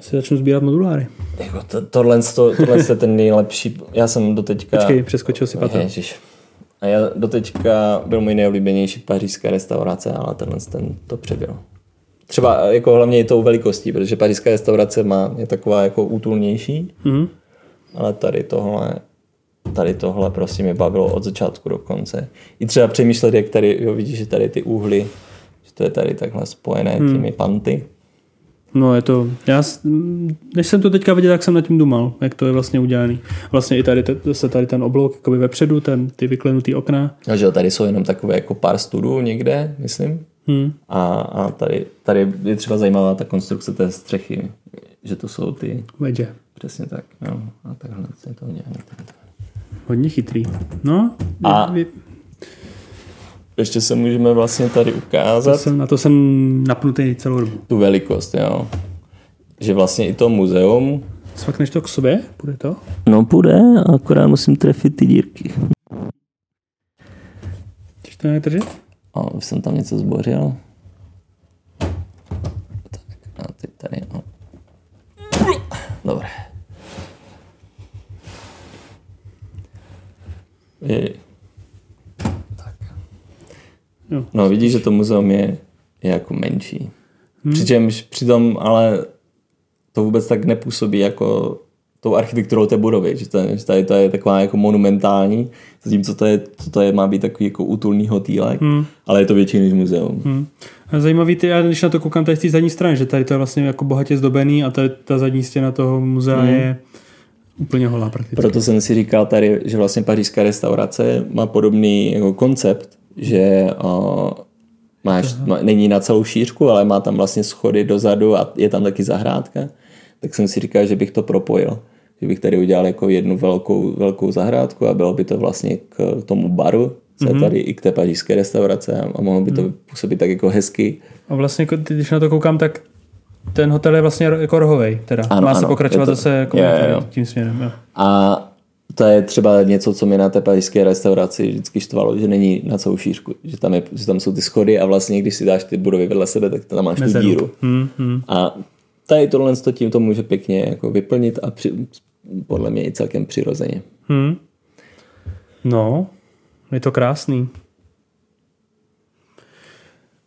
Asi začnu sbírat moduláry. Jako to, tohle, to, tohle je ten nejlepší, já jsem doteďka... Počkej, přeskočil si Patra. Ježiš. A já doteďka byl můj nejoblíbenější pařížská restaurace, ale tenhle ten to přebyl. Třeba jako hlavně i tou velikostí, protože pařížská restaurace má, je taková jako útulnější, Hm? ale tady tohle, tady tohle prostě mě bavilo od začátku do konce. I třeba přemýšlet, jak tady, jo, vidíš, že tady ty úhly, to je tady takhle spojené Hmm. těmi panty. No je to, já, než jsem to teďka viděl, tak jsem nad tím dumal, jak to je vlastně udělaný. Vlastně i tady, se tady ten oblouk jakoby vepředu, ten, ty vyklenutý okna. A že tady jsou jenom takové jako pár studů někde, myslím. Hm. A, a tady, tady je třeba zajímavá ta konstrukce té střechy, že to jsou ty, Vedže. přesně tak. Jo. A takhle se to udělá. Hodně chytrý. No, A- vy- Ještě se můžeme vlastně tady to ukázat jsem, na to jsem napnutý celou dobu. tu velikost, jo. Že vlastně i to muzeum Svakneš to k sobě? Bude to? No půjde, akorát musím trefit ty dírky. Chceš to nedržet? A už jsem tam něco zbořil. Tak, a teď tady, no. Dobré. Je. Tak. Jo. No vidíš, že to muzeum je, je jako menší. Hmm. Přičemž přitom ale to vůbec tak nepůsobí jako tou architekturou té budovy, že, to, že tady to je taková jako monumentální, zatímco to je, to, to je, má být takový jako útulný hotýlek, hmm. ale je to větší než muzeum. Hmm. Hm. Zajímavý, ty, já když na to koukám tady z té zadní strany, že tady to je vlastně jako bohatě zdobený a tady ta zadní stěna toho muzea Hmm. je úplně holá prakticky. Proto jsem si říkal tady, že vlastně pařížská restaurace má podobný jako koncept, že o, máš, má, není na celou šířku, ale má tam vlastně schody dozadu a je tam taky zahrádka. Tak jsem si říkal, že bych to propojil. Že bych tady udělal jako jednu velkou, velkou zahrádku a bylo by to vlastně k tomu baru, co Mhm. je tady i k té pařížské restaurace a, mohlo by to působit tak jako hezky. A vlastně, jako když na to koukám, tak ten hotel je vlastně jako rohovej, teda. Ano, Má se ano, pokračovat je to- zase jako jo, jo, jo. tím směrem. Jo. A to je třeba něco, co mi na té pařížské restauraci vždycky štvalo, že není na celou šířku, že tam, je, že tam jsou ty schody a vlastně když si dáš ty budovy vedle sebe, tak tam máš tu Mezeru. díru. Hm, hm. A tady tohle to tím to může pěkně jako vyplnit a při, podle mě i celkem přirozeně. Hm. No, je to krásný.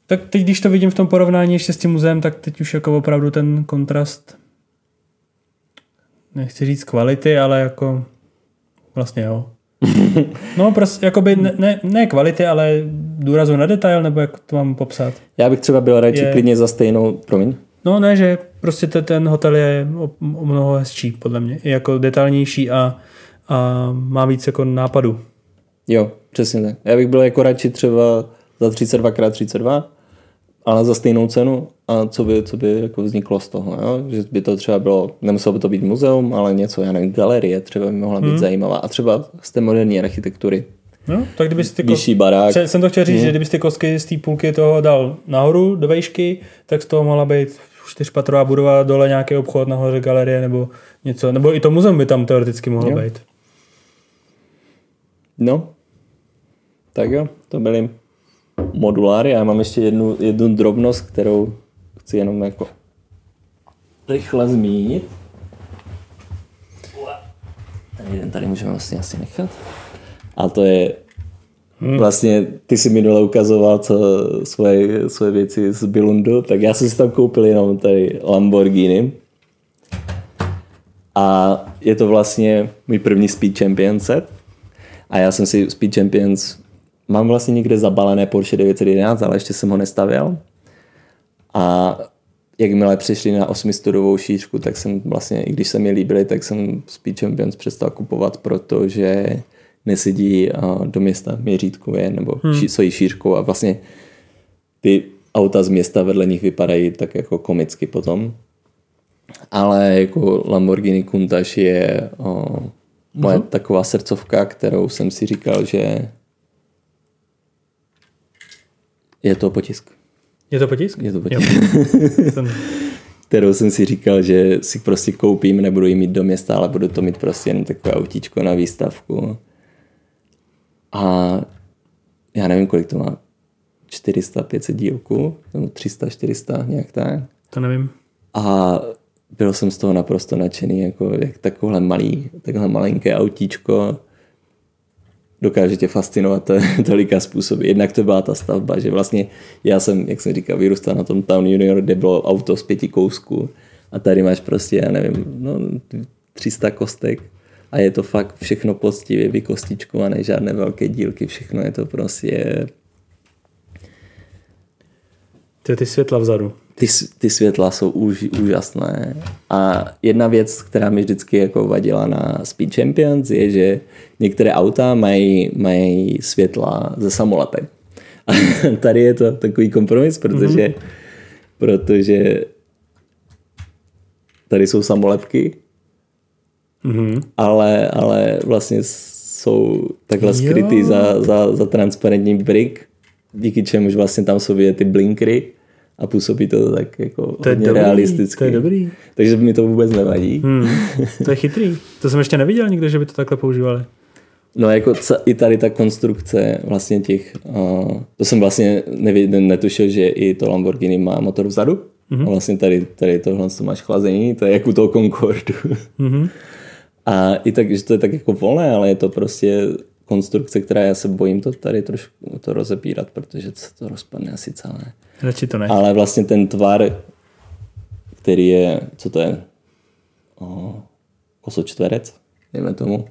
Tak teď, když to vidím v tom porovnání ještě s tím muzeem, tak teď už jako opravdu ten kontrast nechci říct kvality, ale jako vlastně jo. No prostě jakoby ne, ne, ne kvality, ale důrazu na detail, nebo jak to mám popsat. Já bych třeba byl radši Je- klidně za stejnou, promiň, No ne, že prostě te- ten hotel je o, o mnoho hezčí, podle mě. Je jako detailnější a, a má víc jako nápadů. Jo, přesně tak. Já bych byl jako radši třeba za 32x32, ale za stejnou cenu a co by, co by jako vzniklo z toho, jo? že by to třeba bylo, nemuselo by to být muzeum, ale něco, já nevím, galerie třeba by mohla být hmm. zajímavá a třeba z té moderní architektury. No, tak kdybyste ty Vyšší barák. Jsem to chtěl říct, že kdybyste ty kostky z té půlky toho dal nahoru do vejšky, tak z toho mohla být čtyřpatrová budova, dole nějaký obchod, nahoře galerie nebo něco. Nebo i to muzeum by tam teoreticky mohlo Jo. být. No, tak jo, to byly moduláry. Já mám ještě jednu, jednu drobnost, kterou chci jenom jako rychle zmínit. Ten jeden tady můžeme vlastně asi nechat. A to je Hmm. Vlastně ty si minule ukazoval co, svoje, svoje věci z Bilundu, tak já jsem si tam koupil jenom tady Lamborghini. A je to vlastně můj první Speed Champion set. A já jsem si Speed Champions, mám vlastně někde zabalené Porsche 911, ale ještě jsem ho nestavil. A jakmile přišli na 8 studovou šířku, tak jsem vlastně, i když se mi líbily, tak jsem Speed Champions přestal kupovat, protože nesedí do města měřítkově nebo hmm. svojí šířkou a vlastně ty auta z města vedle nich vypadají tak jako komicky potom. Ale jako Lamborghini Countach je o, moje uh-huh. taková srdcovka, kterou jsem si říkal, že je to potisk. Je to potisk? Je to potisk. kterou jsem si říkal, že si prostě koupím, nebudu ji mít do města, ale budu to mít prostě jenom takové autíčko na výstavku. A já nevím, kolik to má, 400, 500 dílků, nebo 300, 400, nějak tak. To nevím. A byl jsem z toho naprosto nadšený, jako jak takovhle malý, takhle malinké autíčko dokáže tě fascinovat to, tolika způsoby. Jednak to byla ta stavba, že vlastně já jsem, jak jsem říkal, vyrůstal na tom Town Junior, kde bylo auto z pěti kousků a tady máš prostě, já nevím, no, 300 kostek a je to fakt všechno poctivě vykostičkované, žádné velké dílky, všechno je to prostě... Ty, ty světla vzadu. Ty, ty světla jsou už, úžasné. A jedna věc, která mi vždycky jako vadila na Speed Champions, je, že některé auta mají, mají světla ze samolepek. A tady je to takový kompromis, protože, mm-hmm. protože tady jsou samolepky mm-hmm. ale, ale vlastně jsou takhle skrytý za, za, za transparentní brick, díky čemuž vlastně tam jsou vidět ty blinkry a působí to tak jako to hodně dobrý, realisticky. To je dobrý. Takže mi to vůbec nevadí. Hmm, to je chytrý. To jsem ještě neviděl nikde, že by to takhle používali. No jako i tady ta konstrukce vlastně těch, uh, to jsem vlastně nevěděl, netušil, že i to Lamborghini má motor vzadu. Mm-hmm. A vlastně tady, tady tohle to máš chlazení, to je jako u toho Concordu. Mm-hmm. A i tak, že to je tak jako volné, ale je to prostě konstrukce, která já se bojím to tady trošku to rozebírat, protože se to rozpadne asi celé. Radši to ne. Ale vlastně ten tvar, který je, co to je, o, kosočtverec, dejme tomu,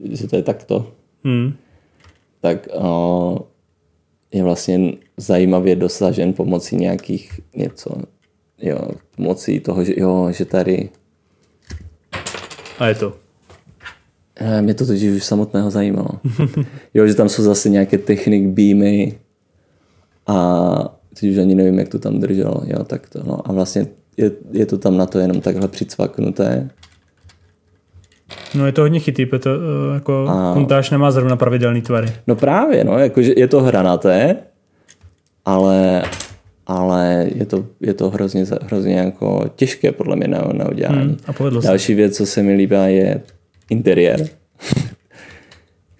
že to je takto, hmm. tak o, je vlastně zajímavě dosažen pomocí nějakých něco, jo, pomocí toho, že, jo, že tady a je to. Eh, mě to totiž už samotného zajímalo. jo, že tam jsou zase nějaké technik beamy a teď už ani nevím, jak to tam drželo. Jo, tak to, no. A vlastně je, je to tam na to jenom takhle přicvaknuté. No je to hodně chytý, protože uh, jako a... kuntáž nemá zrovna pravidelný tvary. No právě, no, jakože je to hranaté, ale, ale je to, je to hrozně, hrozně jako těžké podle mě na, na udělání. Hmm, a povedlo Další se. věc, co se mi líbí, je interiér,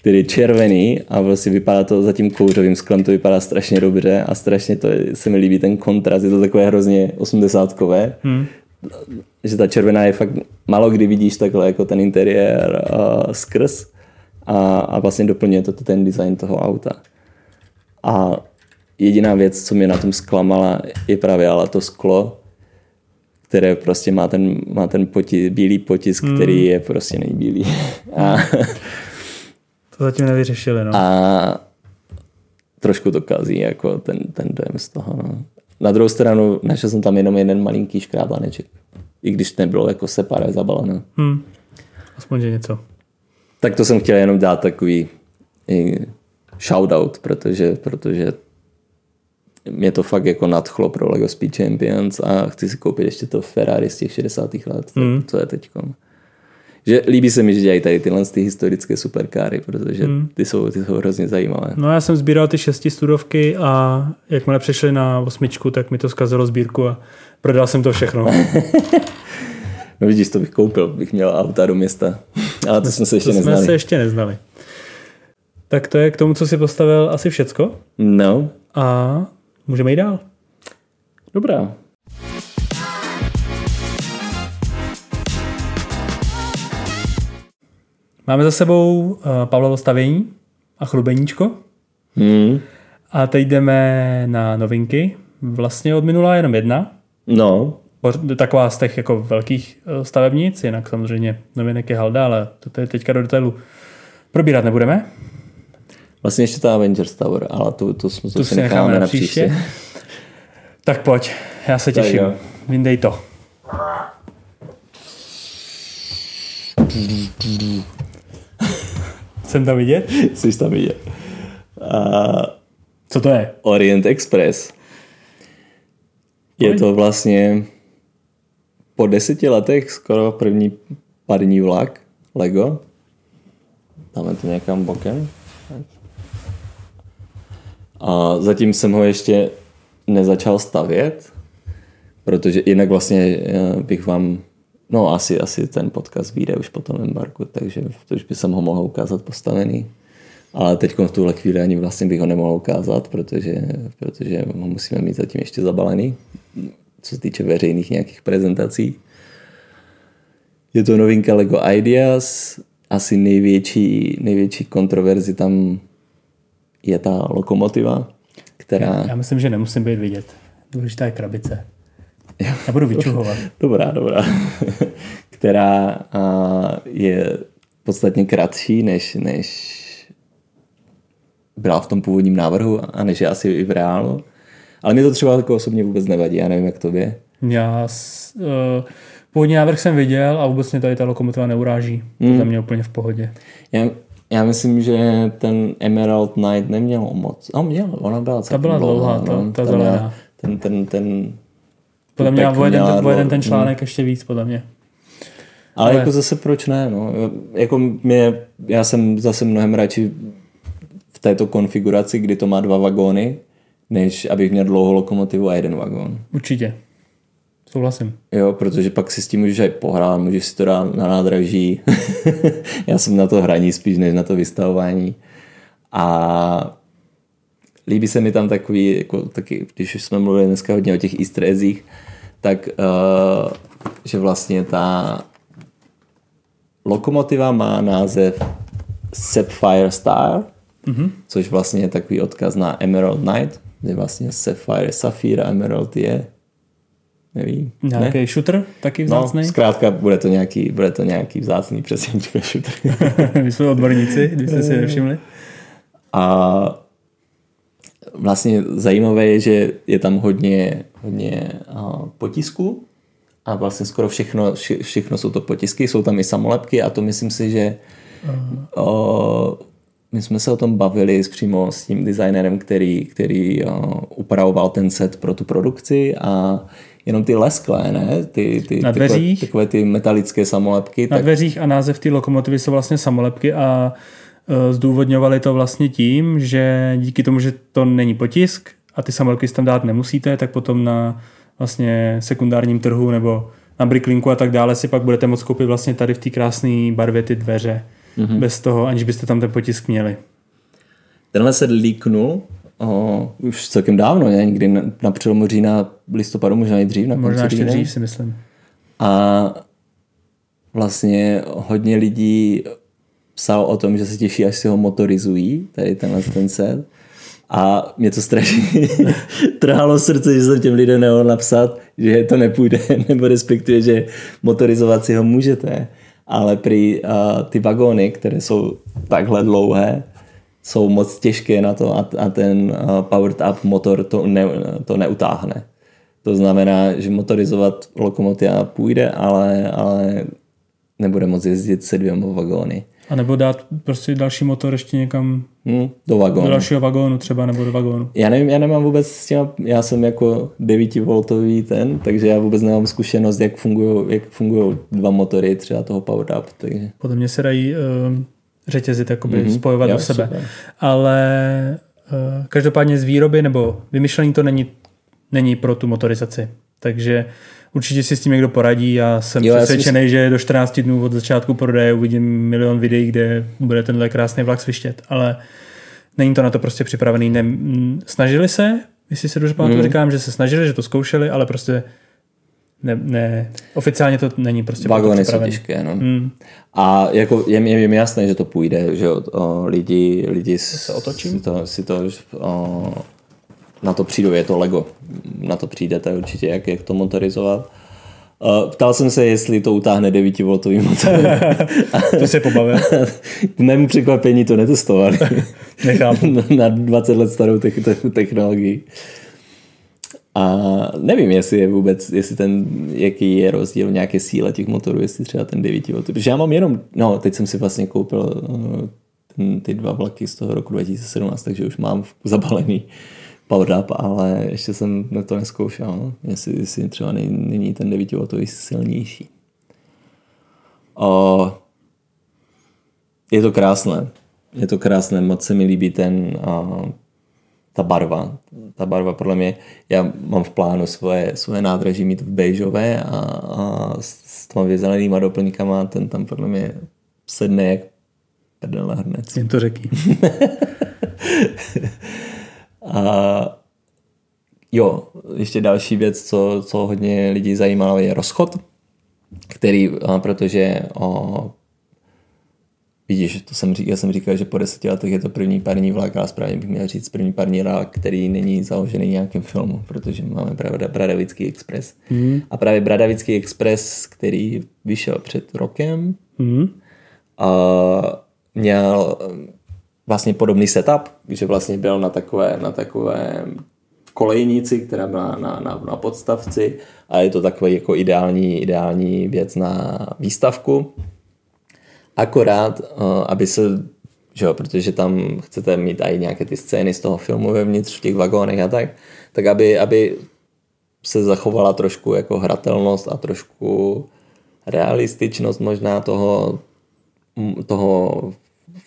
který je červený a vlastně vypadá to za tím kouřovým sklem, to vypadá strašně dobře a strašně to je, se mi líbí ten kontrast, je to takové hrozně osmdesátkové, hmm. že ta červená je fakt, málo kdy vidíš takhle jako ten interiér uh, skrz a, a vlastně doplňuje to ten design toho auta. A jediná věc, co mě na tom zklamala, je právě ale to sklo, které prostě má ten, má ten poti, bílý potisk, hmm. který je prostě nejbílý. A, to zatím nevyřešili, no. A trošku to kazí jako ten, ten dojem z toho. No. Na druhou stranu našel jsem tam jenom jeden malinký škrábaneček. I když nebylo jako separé zabalené. Hmm. Aspoň, že něco. Tak to jsem chtěl jenom dát takový shoutout, protože, protože mě to fakt jako nadchlo pro Lego Speed Champions a chci si koupit ještě to Ferrari z těch 60. let, mm. to je teď. Že líbí se mi, že dělají tady tyhle ty historické superkáry, protože mm. ty, jsou, ty jsou hrozně zajímavé. No já jsem sbíral ty šesti studovky a jakmile přešli na osmičku, tak mi to zkazilo sbírku a prodal jsem to všechno. no vidíš, to bych koupil, bych měl auta do města. Ale to jsme se ještě to neznali. jsme se ještě neznali. Tak to je k tomu, co si postavil asi všecko. No. A Můžeme jít dál. Dobrá. Máme za sebou uh, Pavlovo stavění a chlubeníčko. Hmm. A teď jdeme na novinky. Vlastně od minula jenom jedna. No, Taková z těch jako velkých eh, stavebnic, jinak samozřejmě novinek je halda, ale to je teďka do detailu probírat nebudeme. Vlastně ještě ta Avengers Tower, ale tu, tu, tu, Tu si necháme na příště. Tak pojď, já se Tak těším. jo. Vyndej to. Jsem to vidět? Jsi tam vidět. A Co to je? Orient Express. Je to vlastně po deseti letech skoro první parní vlak Lego. Dáme to někam bokem. A zatím jsem ho ještě nezačal stavět, protože jinak vlastně eh, bych vám, no asi, asi ten podcast vyjde už po tom embarku, takže už by jsem ho mohl ukázat postavený. Ale teď v tuhle chvíli ani vlastně bych ho nemohl ukázat, protože, protože ho musíme mít zatím ještě zabalený, co se týče veřejných nějakých prezentací. Je to novinka Lego Ideas, asi největší, největší kontroverzi tam je ta lokomotiva, která... Já myslím, že nemusím být vidět. Důležitá je krabice. Já budu vyčuhovat. Dobrá, dobrá. která a, je podstatně kratší, než, než byla v tom původním návrhu a než je asi i v reálu. Ale mě to třeba jako osobně vůbec nevadí, já nevím, jak to je. Já uh, původní návrh jsem viděl a vůbec mě tady ta lokomotiva neuráží. To za mě úplně v pohodě. Já, já myslím, že ten Emerald Knight neměl moc. A měl, ona byla celkem byla dlouhá, ta- no. ta měla- zelená. Ten, ten, ten, Podle mě o jeden, měla o jeden ten článek ještě víc, podle mě. Ale, Ale- jako zase proč ne? No? Jako mě, já jsem zase mnohem radši v této konfiguraci, kdy to má dva vagóny, než abych měl dlouhou lokomotivu a jeden vagón. Určitě. Souhlasím. Jo, protože pak si s tím můžeš aj pohrát, můžeš si to dát na nádraží. já jsem na to hraní spíš, než na to vystavování. A líbí se mi tam takový, jako taky, když jsme mluvili dneska hodně o těch easter eggsích, tak uh, že vlastně ta lokomotiva má název Sapphire Star, mm-hmm. což vlastně je takový odkaz na Emerald Knight, kde vlastně Sapphire, Sapphire Emerald je nevím, Nějaký ne? shooter taky No, vzácný? zkrátka bude to nějaký, bude to nějaký vzácný přesněčka shooter. My jsme odborníci, když jste si nevšimli. A vlastně zajímavé je, že je tam hodně, hodně a, potisků a vlastně skoro všechno, vše, všechno jsou to potisky, jsou tam i samolepky a to myslím si, že o, my jsme se o tom bavili s přímo s tím designérem, který, který o, upravoval ten set pro tu produkci a jenom ty lesklé, ne? Ty, ty, Na takové, dveřích? takové ty metalické samolepky. Na tak dveřích a název té lokomotivy jsou vlastně samolepky a e, zdůvodňovali to vlastně tím, že díky tomu, že to není potisk a ty samolepky tam dát nemusíte, tak potom na vlastně sekundárním trhu nebo na Bricklinku a tak dále si pak budete moct koupit vlastně tady v té krásné barvě ty dveře. Mm-hmm. Bez toho, aniž byste tam ten potisk měli. Tenhle se líknul o, už celkem dávno, ne? někdy na, na přelomu října, listopadu, možná i dřív. Na Možná konci ještě dřív si myslím. A vlastně hodně lidí psal o tom, že se těší, až si ho motorizují, tady tenhle ten set. A mě to strašně trhalo srdce, že jsem těm lidem nemohl napsat, že to nepůjde, nebo respektive, že motorizovat si ho můžete. Ale prý uh, ty vagóny, které jsou takhle dlouhé, jsou moc těžké na to a, a ten uh, powered up motor to, ne, to neutáhne. To znamená, že motorizovat lokomotiva půjde, ale, ale nebude moc jezdit se dvěma vagóny. A nebo dát prostě další motor ještě někam Hm, do vagónu. do dalšího vagónu třeba, nebo do vagónu. Já nevím, já nemám vůbec s tím, já jsem jako 9V ten, takže já vůbec nemám zkušenost, jak fungují jak fungují dva motory třeba toho powered up, takže Podle mě se dají uh, řetězit, jakoby mm-hmm. spojovat Jo, do sebe. super. Ale uh, každopádně z výroby nebo vymyšlení to není, není pro tu motorizaci. Takže určitě si s tím někdo poradí. Já jsem Jo, jo, já si přesvědčený, že do 14 dnů od začátku prodeje uvidím milion videí, kde bude tenhle krásný vlak svištět. Ale není to na to prostě připravený. Ne, snažili se, jestli se dobře pamatuju, mm. říkám, že se snažili, že to zkoušeli, ale prostě ne, ne, oficiálně to není prostě Vagony jsou těžké, no. Hmm. A jako je, je, je mi jasné, že to půjde, že o, lidi, lidi se otočím? si to, si to o, na to přijdou, je to Lego, na to přijdete určitě, jak, jak to motorizovat. Uh, ptal jsem se, jestli to utáhne 9V motor. to se pobavil. K mému překvapení to netestovali. Nechápu. na 20 let starou technologii. A nevím, jestli je vůbec, jestli ten, jaký je rozdíl v nějaké síle těch motorů, jestli třeba ten 9 V. Protože já mám jenom, no teď jsem si vlastně koupil uh, ten, ty dva vlaky z toho roku 2017, takže už mám zabalený power up, ale ještě jsem na to neskoušel, no. jestli, jestli třeba není ten 9 V silnější. O, je to krásné. Je to krásné, moc se mi líbí ten, ta barva. Ta barva podle mě, já mám v plánu svoje, svoje nádraží mít v bejžové a, a s těma zelenýma doplňkama, ten tam podle mě sedne jak prdele hrnec. Jen to řekni. A jo, ještě další věc, co, co hodně lidí zajímalo, je rozchod, který, protože o, vidíš, to jsem říkal, jsem říkal, že po deseti letech je to první parní vlak, ale správně bych měl říct první parní vlak, který není založený nějakým filmu, protože máme právě Bradavický Express. Mm. A právě Bradavický Express, který vyšel před rokem, mm. a měl vlastně podobný setup, že vlastně byl na takové, na takové kolejnici, která byla na, na, na podstavci a je to takový jako ideální, ideální věc na výstavku. Akorát, eh, aby se, že jo, protože tam chcete mít i nějaké ty scény z toho filmu vevnitř v těch vagónech a tak, tak aby, aby se zachovala trošku jako hratelnost a trošku realističnost možná toho, toho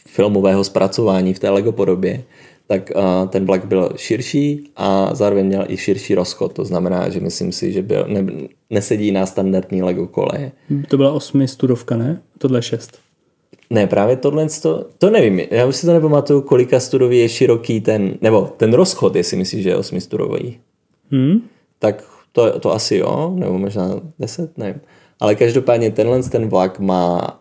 filmového zpracování v té Lego podobě, tak uh, ten vlak byl širší a zároveň měl i širší rozchod. To znamená, že myslím si, že byl, ne, nesedí na standardní Lego koleje. To byla osmi studovka, ne? Tohle šest. Ne, právě tohle, to, to nevím, já už si to nepamatuju, kolika studový je široký ten, nebo ten rozchod, jestli myslíš, že je osmi studový. Hmm? Tak to, to asi jo, nebo možná deset, nevím. Ale každopádně tenhle ten vlak má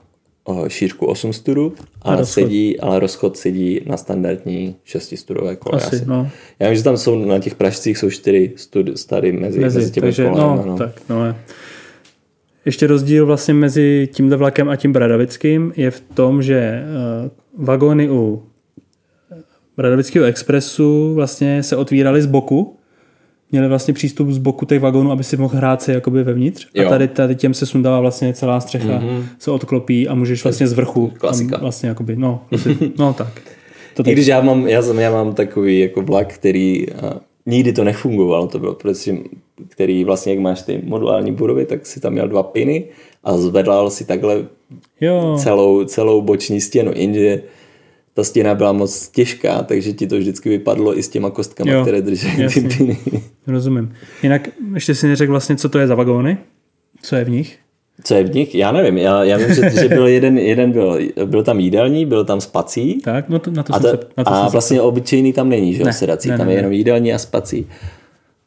šířku 8 studů, ale, rozchod. sedí, ale rozchod sedí na standardní 6 studové kole. Asi, asi. No. Já vím, že tam jsou na těch pražcích jsou 4 stud, stady mezi, mezi, mezi těmi takže, kolem, no, no. Tak, no. Ještě rozdíl vlastně mezi tímhle vlakem a tím Bradavickým je v tom, že uh, vagóny u Bradavického expresu vlastně se otvíraly z boku měli vlastně přístup z boku těch vagónů, aby si mohl hrát si jakoby vevnitř. Jo. A tady, tady těm se sundává vlastně celá střecha, mm-hmm. se odklopí a můžeš vlastně z vrchu. Klasika. Vlastně jakoby, no, no tak. To I když já mám, já, jsem, já mám takový jako vlak, který a, nikdy to nefungovalo, to bylo, protože který vlastně, jak máš ty modulární budovy, tak si tam měl dva piny a zvedal si takhle jo. Celou, celou boční stěnu, jenže ta stěna byla moc těžká, takže ti to vždycky vypadlo i s těma kostkama, jo, které drží ty piny. Rozumím. Jinak ještě si neřekl vlastně, co to je za vagóny? Co je v nich? Co je v nich? Já nevím. Já, já vím, že, že byl jeden, jeden byl, byl tam jídelní, byl tam spací. Tak, no to, na to a, to, se, na to a vlastně se... obyčejný tam není, že ne, sedací, ne, tam ne, je jenom jídelní a spací.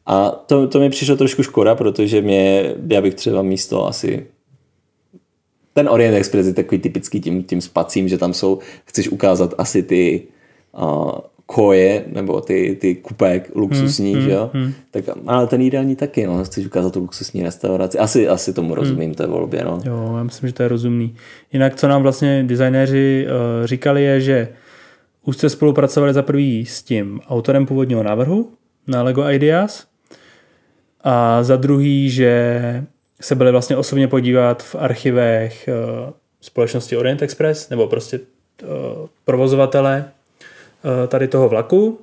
A to, to mi přišlo trošku škoda, protože mě, já bych třeba místo asi ten Orient Express je takový typický tím, tím spacím, že tam jsou, chceš ukázat asi ty uh, koje, nebo ty, ty kupek luxusní, hmm, že jo? Hmm, hmm. Tak, ale ten jídelní taky, no, chceš ukázat tu luxusní restauraci. Asi, asi tomu hmm. rozumím hmm. té volbě, no. Jo, já myslím, že to je rozumný. Jinak, co nám vlastně designéři uh, říkali, je, že už jste spolupracovali za prvý s tím autorem původního návrhu na LEGO Ideas a za druhý, že se byli vlastně osobně podívat v archivech uh, společnosti Orient Express nebo prostě uh, provozovatele uh, tady toho vlaku.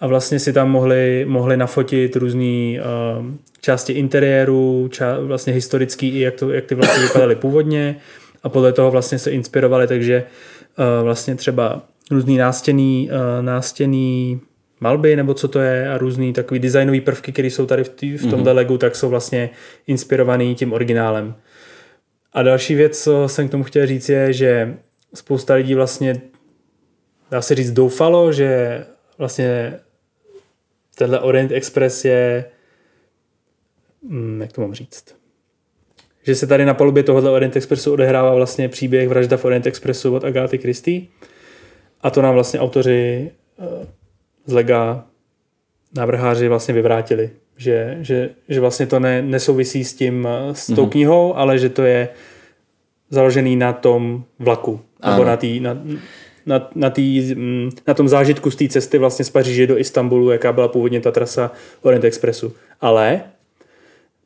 A vlastně si tam mohli, mohli nafotit různé části interiéru, ča, vlastně historický i jak, to, jak ty vlaky vypadaly původně. A podle toho vlastně se inspirovali, takže vlastně třeba různý nástěný, nástěný malby, nebo co to je, a různý takový designové prvky, které jsou tady v, tý, v tomhle mm-hmm. legu, tak jsou vlastně inspirovaný tím originálem. A další věc, co jsem k tomu chtěl říct, je, že spousta lidí vlastně, dá se říct, doufalo, že vlastně tenhle Orient Express je, hm, jak to mám říct, že se tady na palubě tohohle Orient Expressu odehrává vlastně příběh vražda v Orient Expressu od Agáty Christie. A to nám vlastně autoři eh, z Lega návrháři vlastně vyvrátili. Že, že, že vlastně to ne, nesouvisí s tím, eh, s tou mm-hmm. knihou, ale že to je založený na tom vlaku. Ano. Nebo na, tý, na, na, na, tý, mm, na tom zážitku z té cesty vlastně z Paříže do Istanbulu, jaká byla původně ta trasa Orient Expressu. Ale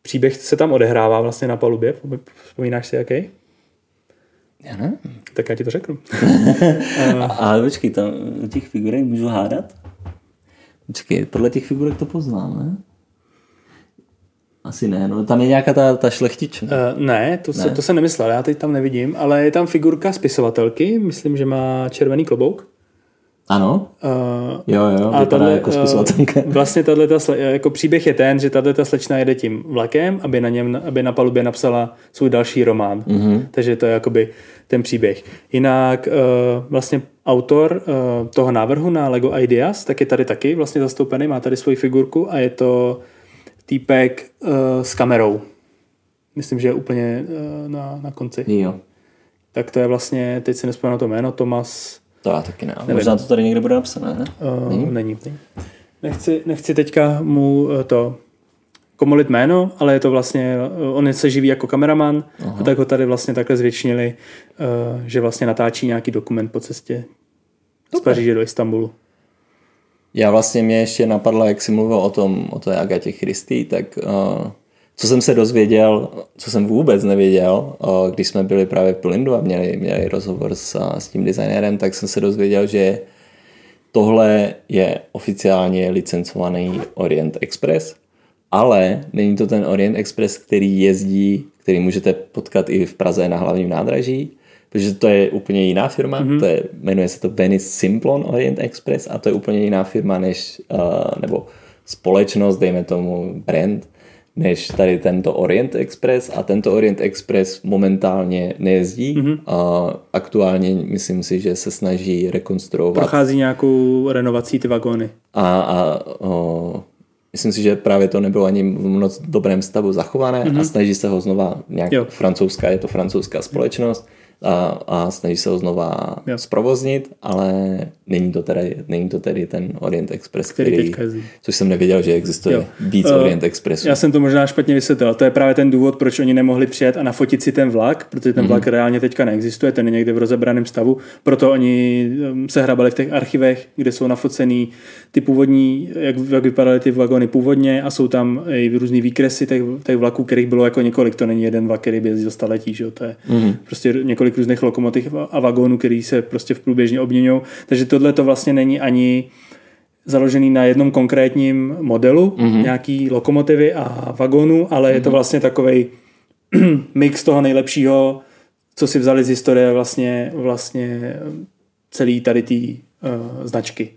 příběh se tam odehrává vlastně na palubě. Vzpomínáš si, jaký? Já ne. Tak já ti to řeknu. Ale počkej, tam těch figurek můžu hádat? Počkej, podle těch figurek to poznám, ne? Asi ne, no tam je nějaká ta, ta šlechtička. Uh, ne, to, ne. Se, to jsem nemyslel, já teď tam nevidím, ale je tam figurka spisovatelky, myslím, že má červený klobouk. Ano. Uh, jo, jo, a tato, jako eh, spisovatelka. Uh, vlastně tato, jako příběh je ten, že tato slečna jede tím vlakem, aby na, něm, aby na palubě napsala svůj další román. Mm-hmm. Takže to je jakoby ten příběh. Jinak uh, vlastně autor uh, toho návrhu na Lego Ideas, tak je tady taky vlastně zastoupený, má tady svoji figurku a je to týpek uh, s kamerou. Myslím, že je úplně uh, na, na konci. Jo. Tak to je vlastně, teď si nespomínám to jméno, Tomas... To já taky ne. Možná to tady někde bude napsané, ne? Uh, není? není. Nechci, nechci teďka mu to komolit jméno, ale je to vlastně, on se živí jako kameraman Aha. a tak ho tady vlastně takhle zvětšnili, že vlastně natáčí nějaký dokument po cestě z Paříže do Istanbulu. Já vlastně mě ještě napadlo, jak jsi mluvil o tom, o té Agatě Christy, tak uh, co jsem se dozvěděl, co jsem vůbec nevěděl, když jsme byli právě v Pilindu a měli, měli rozhovor s, s tím designérem, tak jsem se dozvěděl, že tohle je oficiálně licencovaný Orient Express, ale není to ten Orient Express, který jezdí, který můžete potkat i v Praze na hlavním nádraží, protože to je úplně jiná firma, mm-hmm. to je, jmenuje se to Venice Simplon Orient Express a to je úplně jiná firma než, uh, nebo společnost, dejme tomu brand, než tady tento Orient Express a tento Orient Express momentálně nejezdí. Mm-hmm. A aktuálně myslím si, že se snaží rekonstruovat. Prochází nějakou renovací ty vagóny. A, a o, myslím si, že právě to nebylo ani v moc dobrém stavu zachované mm-hmm. a snaží se ho znova nějak jo. francouzská, je to francouzská společnost, a, a snaží se ho znova jo. zprovoznit, ale není to, tedy, není to tedy ten Orient Express, který, který což jsem nevěděl, že existuje jo. víc uh, Orient Expressu. Já jsem to možná špatně vysvětlil. To je právě ten důvod, proč oni nemohli přijet a nafotit si ten vlak, protože ten mm-hmm. vlak reálně teďka neexistuje, ten je někde v rozebraném stavu, proto oni um, se hrabali v těch archivech, kde jsou nafocený ty původní, jak, jak vypadaly ty vagony původně a jsou tam i různý výkresy těch, těch vlaků, kterých bylo jako několik, to není jeden vlak, který by jezdil staletí, že jo? to je mm-hmm. prostě několik různých lokomotiv a vagónů, který se prostě v průběžně obměňují. Takže tohle to vlastně není ani založený na jednom konkrétním modelu, mm-hmm. nějaký lokomotivy a vagónu, ale mm-hmm. je to mhm. vlastně takový mix toho nejlepšího, co si vzali z historie vlastně, vlastně celý tady té uh, značky.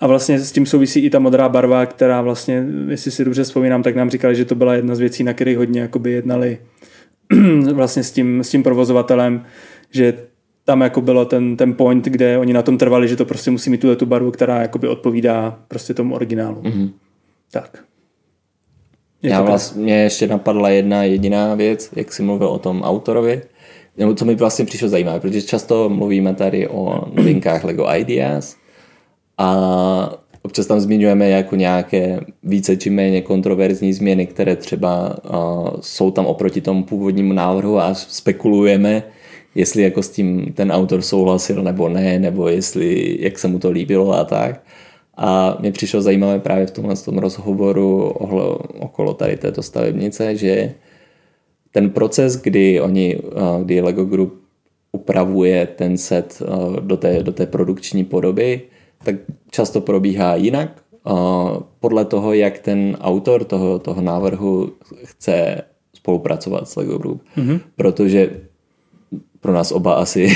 A vlastně s tím souvisí i ta modrá barva, která vlastně, jestli si dobře vzpomínám, tak nám říkali, že to byla jedna z věcí, na kterých hodně jakoby jednali vlastně s tím, s tím provozovatelem, že tam jako bylo ten, ten point, kde oni na tom trvali, že to prostě musí mít tuhle tu barvu, která jakoby odpovídá prostě tomu originálu. Mm-hmm. Tak. Je Já vlastně, mě ještě napadla jedna jediná věc, jak jsi mluvil o tom autorovi, nebo co mi vlastně přišlo zajímavé, protože často mluvíme tady o novinkách LEGO Ideas a Občas tam zmiňujeme jako nějaké více či méně kontroverzní změny, které třeba jsou tam oproti tomu původnímu návrhu a spekulujeme, jestli jako s tím ten autor souhlasil nebo ne, nebo jestli, jak se mu to líbilo a tak. A mě přišlo zajímavé právě v tomhle tom rozhovoru ohlo, okolo tady této stavebnice, že ten proces, kdy oni, kdy Lego Group upravuje ten set do té, do té produkční podoby, tak často probíhá jinak. Podle toho, jak ten autor toho, toho návrhu chce spolupracovat s Lego Group. Mm-hmm. Protože pro nás oba asi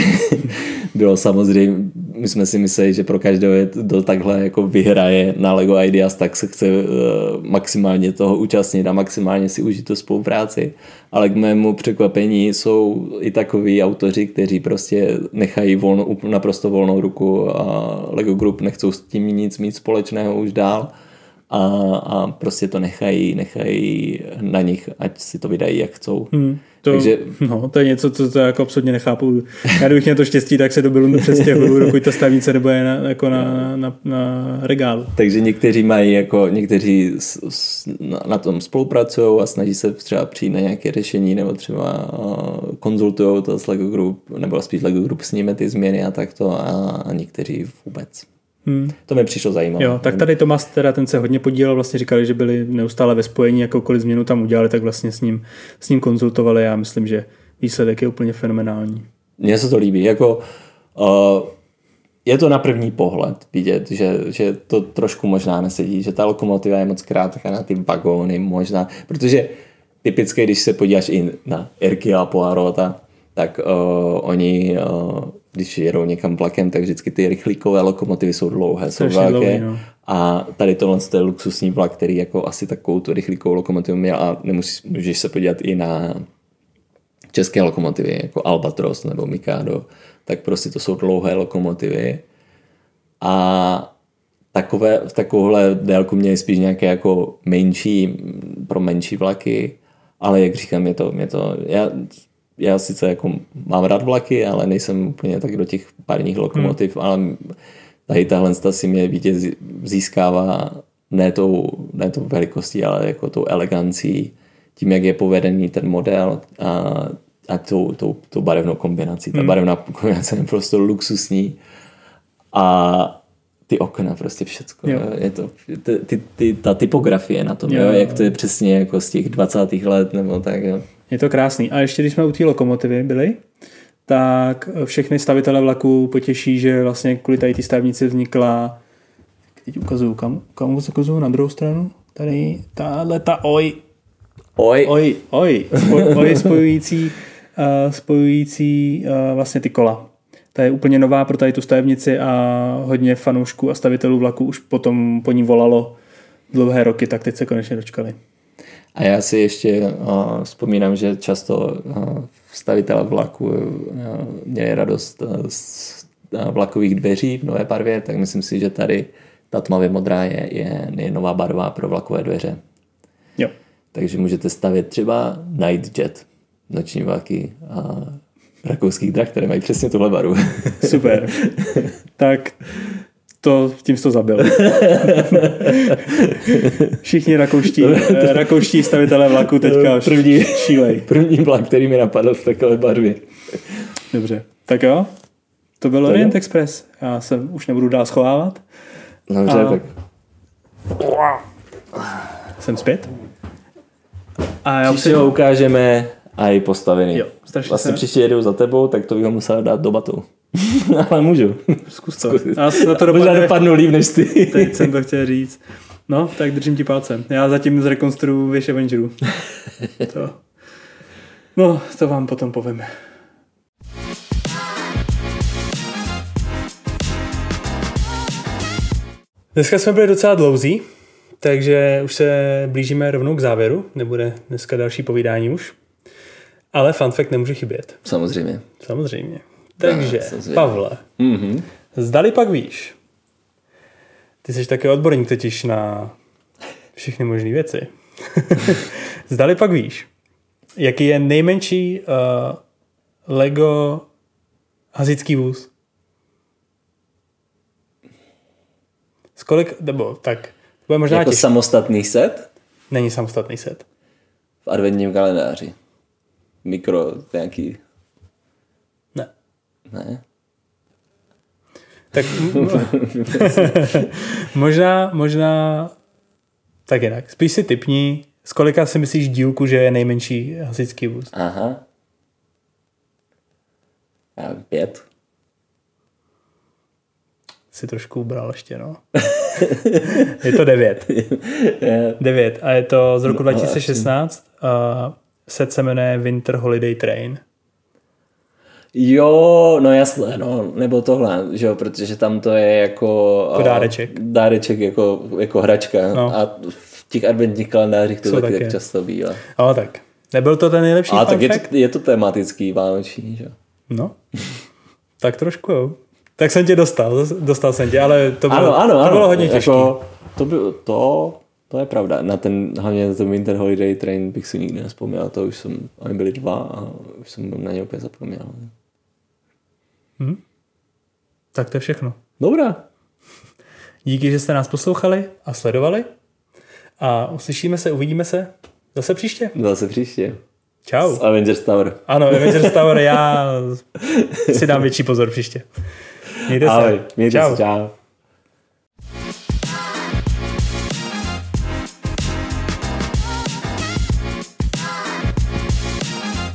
bylo samozřejmě, my jsme si mysleli, že pro každého, kdo takhle jako vyhraje na LEGO Ideas, tak se chce uh, maximálně toho účastnit a maximálně si užít tu spolupráci. Ale k mému překvapení jsou i takoví autoři, kteří prostě nechají volno, naprosto volnou ruku a LEGO Group nechcou s tím nic mít společného už dál a, a prostě to nechají, nechají na nich, ať si to vydají, jak chcou. Hmm, to, Takže, no, to je něco, co to jako absolutně nechápu. Já kdybych měl to štěstí, tak se do Billundu přestěhuju, dokud ta stavnice nebude na, jako na, na, na regálu. Takže někteří mají, jako někteří s, s, na, na tom spolupracují a snaží se třeba přijít na nějaké řešení nebo třeba uh, konzultují to s Lego Group, nebo spíš Lego Group s nimi ty změny a takto a, a někteří vůbec. Hmm. To mi přišlo zajímavé. Jo, tak tady Tomas, teda ten se hodně podílel, vlastně říkali, že byli neustále ve spojení, jakoukoliv změnu tam udělali, tak vlastně s ním, s ním konzultovali. Já myslím, že výsledek je úplně fenomenální. Mně se to líbí. Jako, uh, je to na první pohled vidět, že, že to trošku možná nesedí, že ta lokomotiva je moc krátká na ty vagóny možná, protože typicky, když se podíváš i na Erky a Poirota, tak uh, oni uh, když jedou někam vlakem, tak vždycky ty rychlíkové lokomotivy jsou dlouhé, jsou velké. Dlouhý, no. A tady tohle je luxusní vlak, který jako asi takovou tu rychlíkovou lokomotivu měl a nemusíš, můžeš se podívat i na české lokomotivy, jako Albatros nebo Mikado, tak prostě to jsou dlouhé lokomotivy. A takové, v takovouhle délku měly spíš nějaké jako menší, pro menší vlaky, ale jak říkám, je to, je to já já sice jako mám rád vlaky, ale nejsem úplně tak do těch párních lokomotiv, hmm. ale tady tahle si mě vítěz získává ne tou, ne tou velikostí, ale jako tou elegancí, tím, jak je povedený ten model a, a tou, tou, tou barevnou kombinací. Ta hmm. barevná kombinace je prostě luxusní a ty okna, prostě všecko. Jo. Je to, ty, ty, ty, ta typografie na tom, jo. Jo, jak to je přesně jako z těch 20. let nebo tak. Jo. Je to krásný. A ještě když jsme u té lokomotivy byli, tak všechny stavitele vlaku potěší, že vlastně kvůli tady té stavnici vznikla teď ukazuju, kam, kam ukazuju na druhou stranu? Tady, tahle ta oj. Oj. Oj, oj. Spoj, oj spojující, uh, spojující uh, vlastně ty kola. Ta je úplně nová pro tady tu stavnici a hodně fanoušků a stavitelů vlaku už potom po ní volalo dlouhé roky, tak teď se konečně dočkali. A já si ještě uh, vzpomínám, že často uh, stavitele vlaku uh, měli radost uh, z uh, vlakových dveří v nové barvě, tak myslím si, že tady ta tmavě modrá je, je, je nová barva pro vlakové dveře. Jo. Takže můžete stavět třeba Night Jet, noční vlaky a rakouských drah, které mají přesně tuhle barvu. Super. tak to, tím jsi to zabil. Všichni rakouští, rakouští stavitelé vlaku teďka první, šílej. První vlak, který mi napadl v takové barvě. Dobře, tak jo. To byl Orient Express. Já se už nebudu dál schovávat. Dobře, A... tak. Jsem zpět. A já si ho ukážeme a i postavený. Jo, vlastně se... příště jedu za tebou, tak to bych ho musel dát do batu. Ale můžu. Zkus to. Já se na to dopadne, dopadnu líp než ty. Teď jsem to chtěl říct. No, tak držím ti palce. Já zatím zrekonstruju věž Avengerů. To. No, to vám potom povíme. Dneska jsme byli docela dlouzí, takže už se blížíme rovnou k závěru. Nebude dneska další povídání už. Ale fun fact nemůže chybět. Samozřejmě. Samozřejmě. Takže, Pavle, mm-hmm. zdali pak víš, ty jsi taky odborník totiž na všechny možné věci. zdali pak víš, jaký je nejmenší uh, Lego hasičský vůz? Z kolik, nebo tak, to bude možná Jako těžké. samostatný set? Není samostatný set. V adventním kalendáři. Mikro, nějaký ne. Tak možná, možná tak jinak. Spíš si typni, z kolika si myslíš dílku, že je nejmenší hasičský vůz? Aha. Já pět. Si trošku ubral ještě, no. je to devět. devět. A je to z roku 2016. No, a set se jmenuje Winter Holiday Train. Jo, no jasné, no, nebo tohle, že jo, protože tam to je jako... Jako dáreček. Dáreček jako, jako hračka no. a v těch adventních kalendářích to taky tak často bývá. Ale tak, nebyl to ten nejlepší Ale tak je to, je to tematický vánoční, že No, tak trošku jo. Tak jsem tě dostal, dostal jsem tě, ale to bylo, ano, ano, to ano. bylo hodně těžké. Jako, to bylo to, To je pravda. Na ten, hlavně na ten Winter Holiday Train bych si nikdy nespomněl. To už jsem, oni byli dva a už jsem na ně úplně zapomněl. Hm? Tak to je všechno. Dobrá. Díky, že jste nás poslouchali a sledovali. A uslyšíme se, uvidíme se zase příště. Zase příště. Čau. Z Avengers Tower. Ano, Avengers Tower, já si dám větší pozor příště. Mějte se. Ahoj, mějte Čau. se, čau.